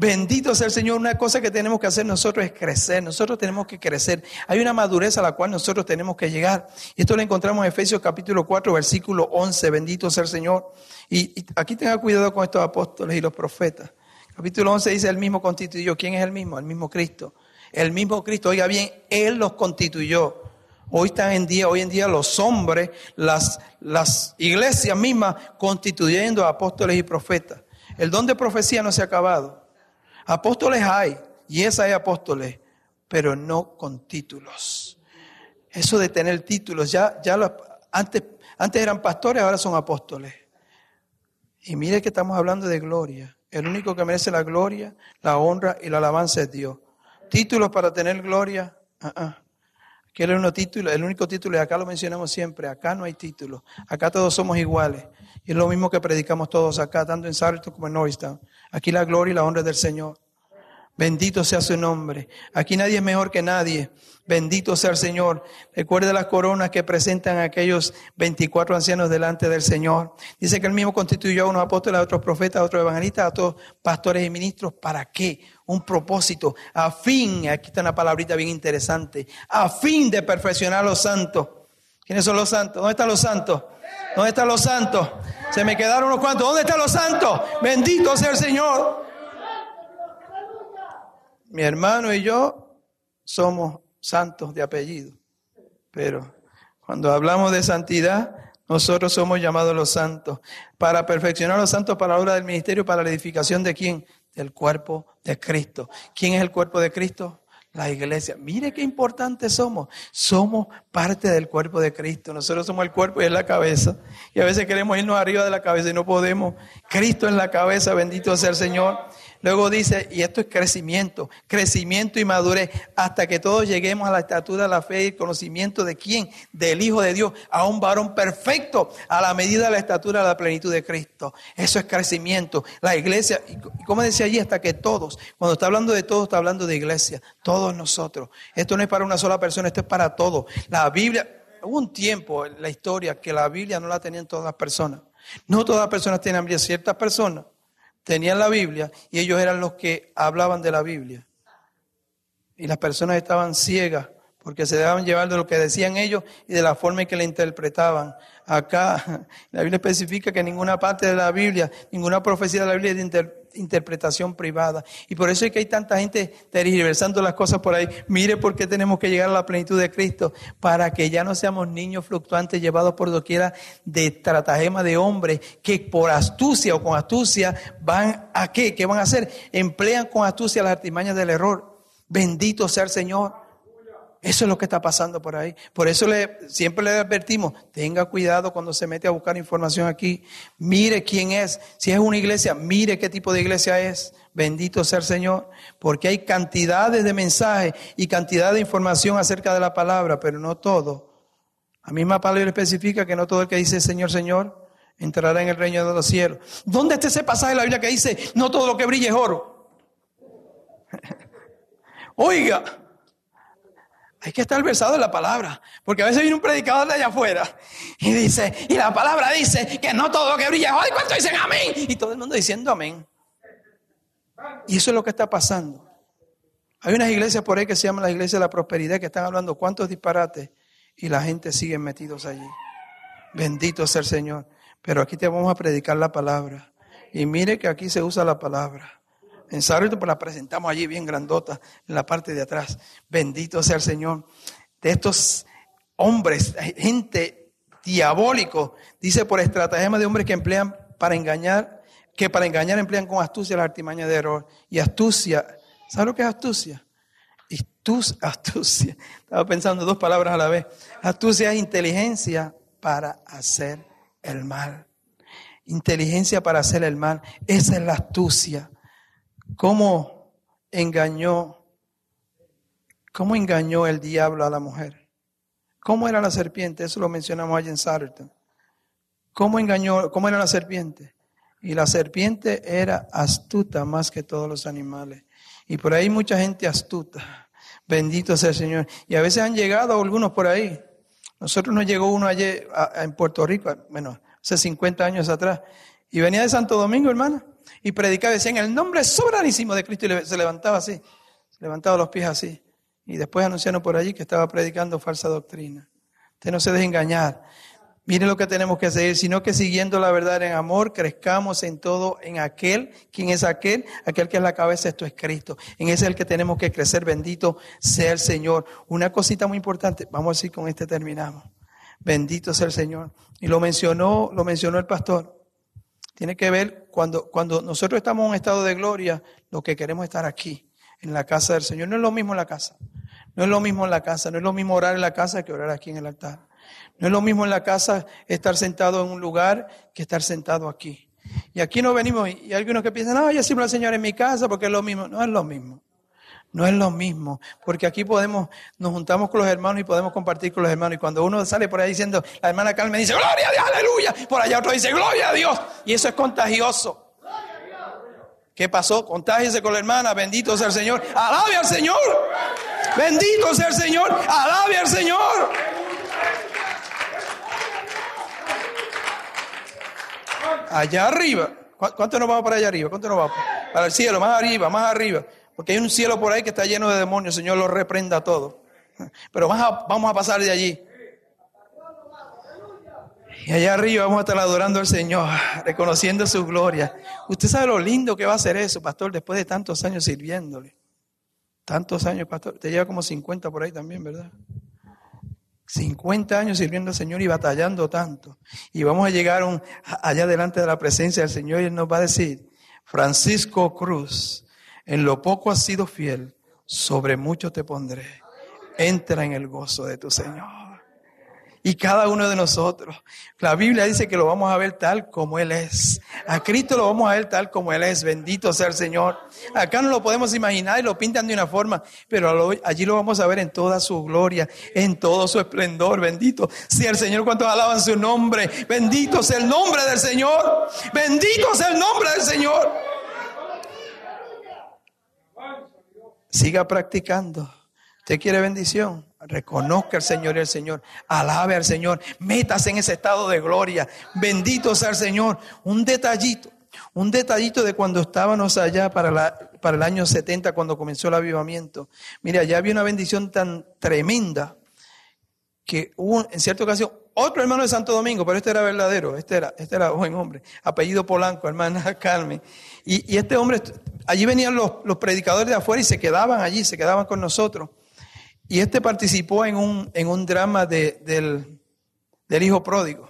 Bendito sea el Señor. Una cosa que tenemos que hacer nosotros es crecer. Nosotros tenemos que crecer. Hay una madurez a la cual nosotros tenemos que llegar. Y esto lo encontramos en Efesios capítulo 4, versículo 11. Bendito sea el Señor. Y, aquí tenga cuidado con estos apóstoles y los profetas. Capítulo 11 dice, el mismo constituyó. ¿Quién es el mismo? El mismo Cristo. El mismo Cristo. Oiga bien, Él los constituyó. Hoy están en día, hoy en día los hombres, las, las iglesias mismas constituyendo apóstoles y profetas. El don de profecía no se ha acabado. Apóstoles hay, y esa hay apóstoles, pero no con títulos. Eso de tener títulos, ya, ya antes, antes eran pastores, ahora son apóstoles. Y mire que estamos hablando de gloria. El único que merece la gloria, la honra y la alabanza es Dios. Títulos para tener gloria, uh -uh. Aquí el único título, el único título, y acá lo mencionamos siempre, acá no hay títulos, acá todos somos iguales. Y es lo mismo que predicamos todos acá, tanto en Sarto como en Norristown. Aquí la gloria y la honra del Señor. Bendito sea su nombre. Aquí nadie es mejor que nadie. Bendito sea el Señor. Recuerde las coronas que presentan aquellos 24 ancianos delante del Señor. Dice que él mismo constituyó a unos apóstoles, a otros profetas, a otros evangelistas, a otros pastores y ministros. ¿Para qué? Un propósito. A fin, aquí está una palabrita bien interesante, a fin de perfeccionar a los santos. ¿Quiénes son los santos? ¿Dónde están los santos? ¿Dónde están los santos? Se me quedaron unos cuantos. ¿Dónde están los santos? Bendito sea el Señor. Mi hermano y yo somos santos de apellido, pero cuando hablamos de santidad, nosotros somos llamados los santos para perfeccionar los santos para la obra del ministerio, para la edificación de quién? Del cuerpo de Cristo. ¿Quién es el cuerpo de Cristo? La iglesia. Mire qué importantes somos. Somos parte del cuerpo de Cristo. Nosotros somos el cuerpo y es la cabeza. Y a veces queremos irnos arriba de la cabeza y no podemos. Cristo es la cabeza, bendito sea el Señor. Luego dice, y esto es crecimiento, crecimiento y madurez, hasta que todos lleguemos a la estatura de la fe y el conocimiento de quién, del Hijo de Dios, a un varón perfecto, a la medida de la estatura de la plenitud de Cristo. Eso es crecimiento. La iglesia, y como decía allí, hasta que todos, cuando está hablando de todos, está hablando de iglesia, todos nosotros. Esto no es para una sola persona, esto es para todos. La Biblia, hubo un tiempo en la historia que la Biblia no la tenían todas las personas. No todas las personas tienen Biblia, ciertas personas tenían la Biblia y ellos eran los que hablaban de la Biblia. Y las personas estaban ciegas porque se dejaban llevar de lo que decían ellos y de la forma en que la interpretaban. Acá la Biblia especifica que ninguna parte de la Biblia, ninguna profecía de la Biblia interpretación privada. Y por eso es que hay tanta gente tergiversando las cosas por ahí. Mire por qué tenemos que llegar a la plenitud de Cristo, para que ya no seamos niños fluctuantes llevados por doquiera de estratagema de hombres que por astucia o con astucia van a qué? ¿Qué van a hacer? Emplean con astucia las artimañas del error. Bendito sea el Señor. Eso es lo que está pasando por ahí. Por eso le, siempre le advertimos, tenga cuidado cuando se mete a buscar información aquí. Mire quién es. Si es una iglesia, mire qué tipo de iglesia es. Bendito sea el Señor. Porque hay cantidades de mensajes y cantidad de información acerca de la palabra, pero no todo. La misma palabra especifica que no todo el que dice Señor, Señor, entrará en el reino de los cielos. ¿Dónde está ese pasaje de la Biblia que dice, no todo lo que brilla es oro? Oiga. Hay que estar versado en la palabra. Porque a veces viene un predicador de allá afuera y dice, y la palabra dice que no todo lo que brilla es ¿Cuánto dicen amén? Y todo el mundo diciendo amén. Y eso es lo que está pasando. Hay unas iglesias por ahí que se llaman las iglesias de la prosperidad que están hablando cuántos disparates y la gente sigue metidos allí. Bendito sea el Señor. Pero aquí te vamos a predicar la palabra. Y mire que aquí se usa la palabra. En Sarito pues la presentamos allí bien grandota en la parte de atrás. Bendito sea el Señor. De estos hombres, gente diabólico, dice por estratagema de hombres que emplean para engañar, que para engañar emplean con astucia la artimaña de error. Y astucia, ¿sabes lo que es astucia? astucia. Estaba pensando dos palabras a la vez. Astucia es inteligencia para hacer el mal. Inteligencia para hacer el mal. Esa es la astucia. ¿Cómo engañó? ¿Cómo engañó el diablo a la mujer? ¿Cómo era la serpiente? Eso lo mencionamos allí en Sarton. ¿Cómo engañó? ¿Cómo era la serpiente? Y la serpiente era astuta más que todos los animales. Y por ahí mucha gente astuta. Bendito sea el Señor. Y a veces han llegado algunos por ahí. Nosotros nos llegó uno ayer en Puerto Rico, bueno, hace 50 años atrás. Y venía de Santo Domingo, hermana y predicaba, decía en el nombre soberanísimo de Cristo y se levantaba así, se levantaba los pies así. Y después anunciaron por allí que estaba predicando falsa doctrina. Usted no se deje engañar. Mire lo que tenemos que hacer, sino que siguiendo la verdad en amor, crezcamos en todo en aquel, quien es aquel, aquel que es la cabeza, esto es Cristo. En ese es el que tenemos que crecer, bendito sea el Señor. Una cosita muy importante, vamos a decir con este terminamos. Bendito sea el Señor. Y lo mencionó, lo mencionó el pastor. Tiene que ver cuando, cuando nosotros estamos en un estado de gloria, lo que queremos estar aquí, en la casa del Señor. No es lo mismo en la casa. No es lo mismo en la casa. No es lo mismo orar en la casa que orar aquí en el altar. No es lo mismo en la casa estar sentado en un lugar que estar sentado aquí. Y aquí no venimos, y hay algunos que piensan, no, yo siempre al Señor en mi casa porque es lo mismo. No es lo mismo. No es lo mismo, porque aquí podemos, nos juntamos con los hermanos y podemos compartir con los hermanos. Y cuando uno sale por ahí diciendo, la hermana Carmen dice, gloria a Dios, aleluya. Por allá otro dice, gloria a Dios. Y eso es contagioso. ¿Qué pasó? Contágese con la hermana, bendito sea el Señor. Alabe al Señor. Bendito sea el Señor. Alabe al Señor. Allá arriba. ¿Cuánto nos vamos para allá arriba? ¿Cuánto nos vamos? Para el cielo, más arriba, más arriba. Porque hay un cielo por ahí que está lleno de demonios. Señor lo reprenda todo. Pero vamos a, pasar de allí. Y allá arriba vamos a estar adorando al Señor, reconociendo su gloria. Usted sabe lo lindo que va a ser eso, pastor, después de tantos años sirviéndole. Tantos años, pastor. Te lleva como 50 por ahí también, ¿verdad? 50 años sirviendo al Señor y batallando tanto. Y vamos a llegar allá delante de la presencia del Señor y Él nos va a decir, Francisco Cruz, en lo poco has sido fiel, sobre mucho te pondré. Entra en el gozo de tu Señor. y cada uno de nosotros. La Biblia dice que lo vamos a ver tal como Él es. A Cristo lo vamos a ver tal como Él es. Bendito sea el Señor. Acá no lo podemos imaginar y lo pintan de una forma, pero allí lo vamos a ver en toda su gloria, en todo su esplendor. Bendito sea el Señor. ¿Cuántos alaban su nombre? Bendito sea el nombre del Señor. Bendito sea el nombre del Señor. Siga practicando. ¿Usted quiere bendición? Reconozca al Señor y al Señor. Alabe al Señor. Métase en ese estado de gloria. Bendito sea el Señor. Un detallito. Un detallito de cuando estábamos allá para, la, para el año 70, cuando comenzó el avivamiento. Mira, ya había una bendición tan tremenda que hubo en cierta ocasión otro hermano de Santo Domingo, pero este era verdadero, este era, este era buen hombre, apellido Polanco, hermana Carmen. Y, este hombre, allí venían los, los predicadores de afuera y se quedaban allí, se quedaban con nosotros. Y este participó en un, en un drama de, del, del hijo pródigo.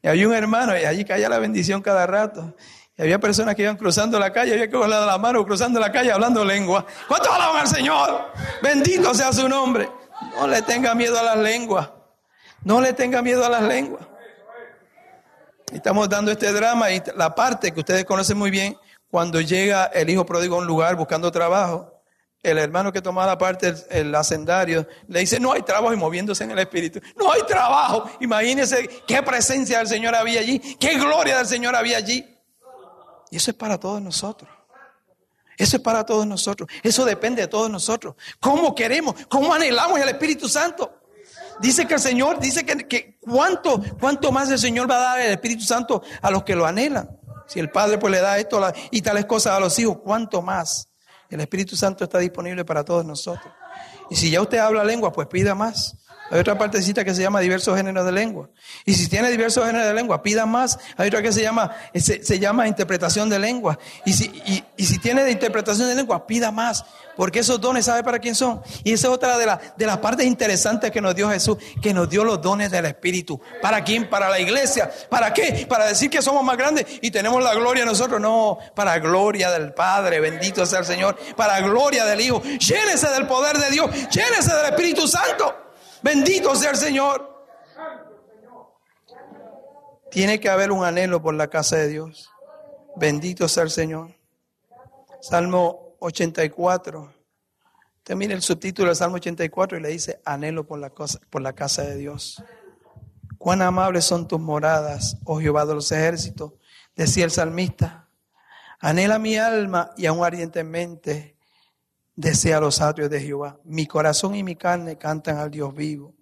Y había un hermano y allí caía la bendición cada rato. Y había personas que iban cruzando la calle, había que de la mano cruzando la calle hablando lengua. ¿Cuántos alaban al Señor? Bendito sea su nombre. No le tenga miedo a las lenguas. No le tenga miedo a las lenguas. Estamos dando este drama y la parte que ustedes conocen muy bien, cuando llega el hijo pródigo a un lugar buscando trabajo, el hermano que tomaba la parte, el, hacendario, le dice, no hay trabajo y moviéndose en el espíritu. No hay trabajo. Imagínense qué presencia del Señor había allí, qué gloria del Señor había allí. Y eso es para todos nosotros. Eso es para todos nosotros. Eso depende de todos nosotros. ¿Cómo queremos? ¿Cómo anhelamos el Espíritu Santo? Dice que el Señor, dice que, que cuánto, cuánto más el Señor va a dar el Espíritu Santo a los que lo anhelan. Si el Padre pues le da esto y tales cosas a los hijos, ¿cuánto más? El Espíritu Santo está disponible para todos nosotros. Y si ya usted habla lengua, pues pida más. Hay otra partecita que se llama diversos géneros de lengua. Y si tiene diversos géneros de lengua, pida más. Hay otra que se llama, se, llama interpretación de lengua. Y si, y, si tiene de interpretación de lengua, pida más. Porque esos dones, ¿sabe para quién son? Y esa es otra de, de las partes interesantes que nos dio Jesús, que nos dio los dones del Espíritu. ¿Para quién? Para la iglesia. ¿Para qué? Para decir que somos más grandes y tenemos la gloria nosotros. No, para gloria del Padre, bendito sea el Señor. Para gloria del Hijo. Llénese del poder de Dios. Llénese del Espíritu Santo. Bendito sea el Señor. Tiene que haber un anhelo por la casa de Dios. Bendito sea el Señor. Salmo 84. Usted mire el subtítulo del Salmo 84 y le dice, anhelo por la, por la casa de Dios. Cuán amables son tus moradas, oh Jehová de los ejércitos, decía el salmista. Anhela mi alma y aún ardientemente desea los atrios de Jehová. Mi corazón y mi carne cantan al Dios vivo.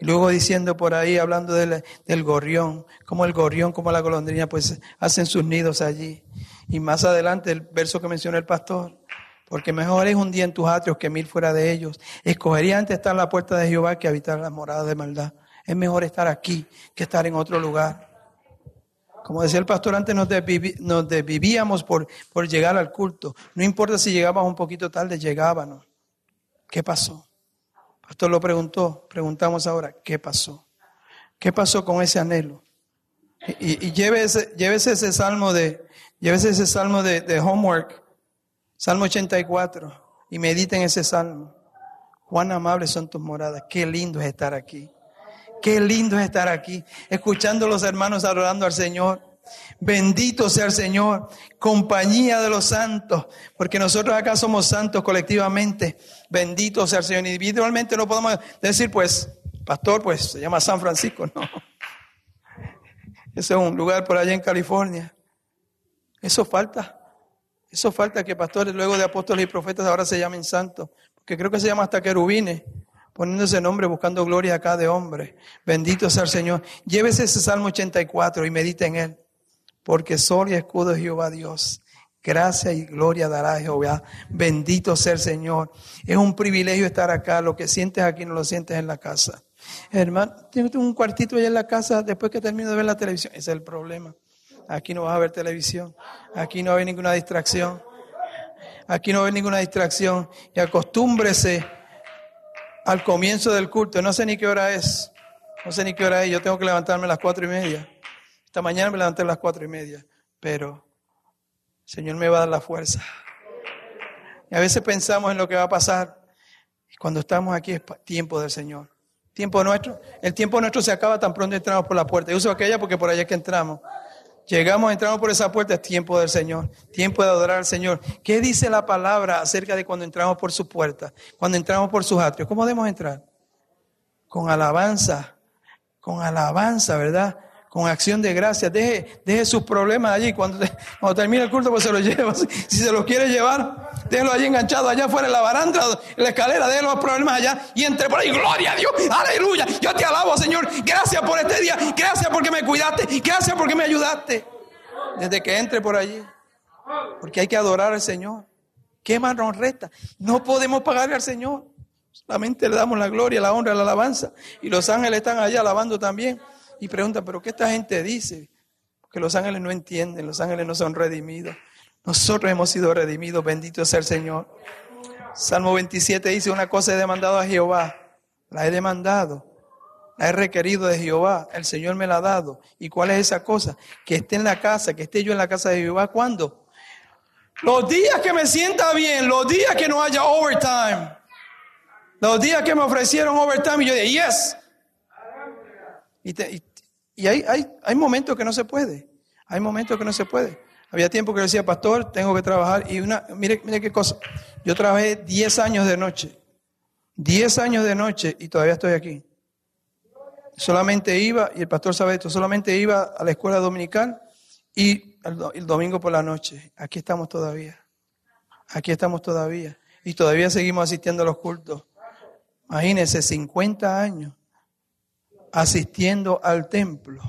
Y luego diciendo por ahí, hablando del, del gorrión, como el gorrión, como la golondrina, pues hacen sus nidos allí. Y más adelante el verso que menciona el pastor, porque mejor es un día en tus atrios que mil fuera de ellos. Escogería antes estar en la puerta de Jehová que habitar las moradas de maldad. Es mejor estar aquí que estar en otro lugar. Como decía el pastor antes, nos, desvivíamos por, por llegar al culto. No importa si llegábamos un poquito tarde, llegábamos. ¿Qué pasó? Pastor lo preguntó, preguntamos ahora, ¿qué pasó? ¿Qué pasó con ese anhelo? Y, y llévese, ese salmo de, llévese ese salmo de, de homework, Salmo 84, y mediten ese salmo. Cuán amables son tus moradas, qué lindo es estar aquí. Qué lindo es estar aquí, escuchando a los hermanos adorando al Señor. Bendito sea el Señor, compañía de los santos, porque nosotros acá somos santos colectivamente. Bendito sea el Señor. Individualmente no podemos decir, pues, pastor, pues se llama San Francisco, no. Ese es un lugar por allá en California. Eso falta. Eso falta que pastores luego de apóstoles y profetas ahora se llamen santos, porque creo que se llama hasta querubines poniendo ese nombre, buscando gloria acá de hombre. Bendito sea el Señor. Llévese ese Salmo 84 y medite en él. Porque sol y escudo es Jehová Dios. Gracia y gloria dará Jehová. Bendito sea el Señor. Es un privilegio estar acá. Lo que sientes aquí no lo sientes en la casa. Hermano, tienes un cuartito allá en la casa después que termino de ver la televisión. Ese es el problema. Aquí no vas a ver televisión. Aquí no va a haber ninguna distracción. Aquí no haber ninguna distracción. Y acostúmbrese al comienzo del culto. No sé ni qué hora es. No sé ni qué hora es. Yo tengo que levantarme a las cuatro y media. Esta mañana me levanté a las cuatro y media. Pero el Señor me va a dar la fuerza. Y a veces pensamos en lo que va a pasar. Y cuando estamos aquí es tiempo del Señor. Tiempo nuestro. El tiempo nuestro se acaba tan pronto entramos por la puerta. Yo uso aquella porque por allá es que entramos. Llegamos, entramos por esa puerta, es tiempo del Señor, tiempo de adorar al Señor. ¿Qué dice la palabra acerca de cuando entramos por su puerta, cuando entramos por sus atrios? ¿Cómo debemos entrar? Con alabanza, con alabanza, ¿verdad? Con acción de gracias. Deje, deje sus problemas allí. Cuando, cuando termine el culto, pues se los lleva. Si se los quiere llevar, déjelo allí enganchado, allá afuera en la baranda, en la escalera, deje los problemas allá y entre por ahí. Gloria a Dios, aleluya. Yo te alabo, Señor. Gracias por este día. Gracias porque me cuidaste. Gracias porque me ayudaste. Desde que entre por allí. Porque hay que adorar al Señor. ¿Qué más nos resta? No podemos pagarle al Señor. Solamente le damos la gloria, la honra, la alabanza. Y los ángeles están allá alabando también. Y preguntan, ¿pero qué esta gente dice? Porque los ángeles no entienden, los ángeles no son redimidos. Nosotros hemos sido redimidos, bendito sea el Señor. Salmo 27 dice, una cosa he demandado a Jehová, la he demandado, la he requerido de Jehová, el Señor me la ha dado. ¿Y cuál es esa cosa? Que esté en la casa, que esté yo en la casa de Jehová. ¿Cuándo? Los días que me sienta bien, los días que no haya overtime, los días que me ofrecieron overtime y yo dije, yes. Y, y hay, hay, hay momentos que no se puede, hay momentos que no se puede. Había tiempo que decía, pastor, tengo que trabajar. Y una, mire, mire qué cosa. Yo trabajé 10 años de noche. 10 años de noche y todavía estoy aquí. Solamente iba, y el pastor sabe esto, solamente iba a la escuela dominical y el, domingo por la noche. Aquí estamos todavía. Aquí estamos todavía. Y todavía seguimos asistiendo a los cultos. Imagínense, 50 años asistiendo al templo.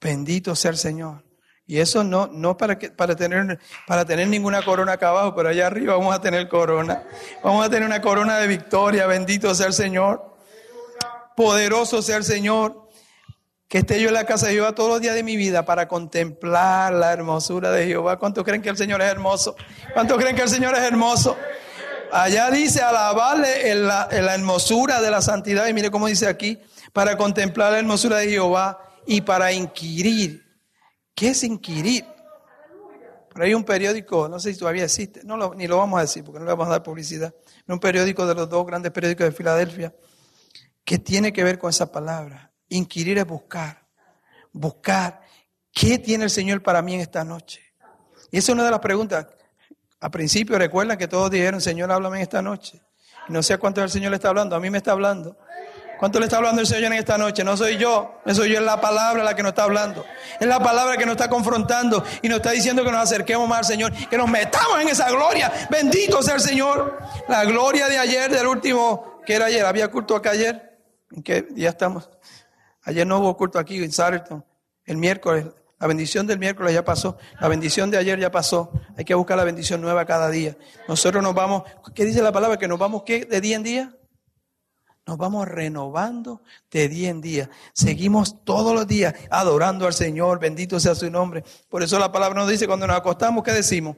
Bendito sea el Señor. Y eso no, no para, que, para, tener, para tener ninguna corona acá abajo, pero allá arriba vamos a tener corona. Vamos a tener una corona de victoria. Bendito sea el Señor. Poderoso sea el Señor. Que esté yo en la casa de Jehová todos los días de mi vida para contemplar la hermosura de Jehová. ¿Cuántos creen que el Señor es hermoso? ¿Cuántos creen que el Señor es hermoso? Allá dice alabarle en la, en la hermosura de la santidad. Y mire cómo dice aquí, para contemplar la hermosura de Jehová y para inquirir ¿Qué es inquirir? Pero hay un periódico, no sé si todavía existe, no ni lo vamos a decir porque no le vamos a dar publicidad, un periódico de los dos grandes periódicos de Filadelfia que tiene que ver con esa palabra. Inquirir es buscar, buscar qué tiene el Señor para mí en esta noche. Y esa es una de las preguntas. A principio recuerdan que todos dijeron, Señor, háblame en esta noche. no sé a cuánto el Señor le está hablando, a mí me está hablando. ¿Cuánto le está hablando el Señor en esta noche? No soy yo, no soy yo, es la palabra la que nos está hablando. Es la palabra que nos está confrontando y nos está diciendo que nos acerquemos más al Señor, que nos metamos en esa gloria. Bendito sea el Señor. La gloria de ayer, del último, que era ayer. ¿Había culto acá ayer? ¿En qué día estamos? Ayer no hubo culto aquí en Sarton. El miércoles, la bendición del miércoles ya pasó. La bendición de ayer ya pasó. Hay que buscar la bendición nueva cada día. Nosotros nos vamos, ¿qué dice la palabra? Que nos vamos, ¿qué? De día en día. Nos vamos renovando de día en día. Seguimos todos los días adorando al Señor, bendito sea su nombre. Por eso la palabra nos dice cuando nos acostamos, ¿qué decimos?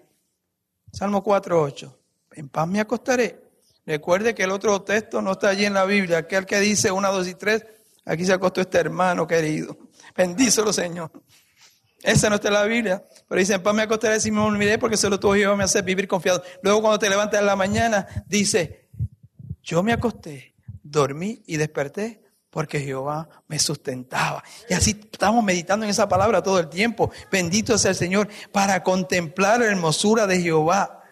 Salmo 4.8. En paz me acostaré. Recuerde que el otro texto no está allí en la Biblia. Aquel que dice 1, 2 y 3, aquí se acostó este hermano querido. Bendícelo, Señor. Esa no está en la Biblia. Pero dice, en paz me acostaré si me olvidé porque se lo tuvo Jehová me hace vivir confiado. Luego cuando te levantas en la mañana, dice, yo me acosté dormí y desperté porque Jehová me sustentaba. Y así estamos meditando en esa palabra todo el tiempo. Bendito sea el Señor para contemplar la hermosura de Jehová.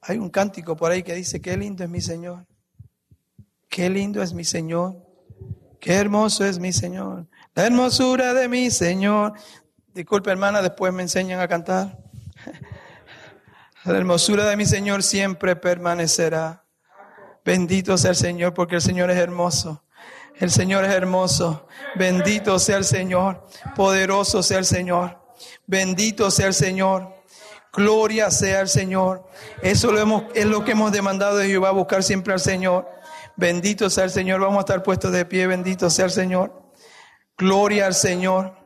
Hay un cántico por ahí que dice, qué lindo es mi Señor. Qué lindo es mi Señor. Qué hermoso es mi Señor. La hermosura de mi Señor. Disculpe hermana, después me enseñan a cantar. La hermosura de mi Señor siempre permanecerá. Bendito sea el Señor porque el Señor es hermoso. El Señor es hermoso. Bendito sea el Señor. Poderoso sea el Señor. Bendito sea el Señor. Gloria sea el Señor. Eso lo hemos, es lo que hemos demandado de Jehová, buscar siempre al Señor. Bendito sea el Señor. Vamos a estar puestos de pie. Bendito sea el Señor. Gloria al Señor.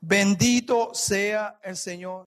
Bendito sea el Señor.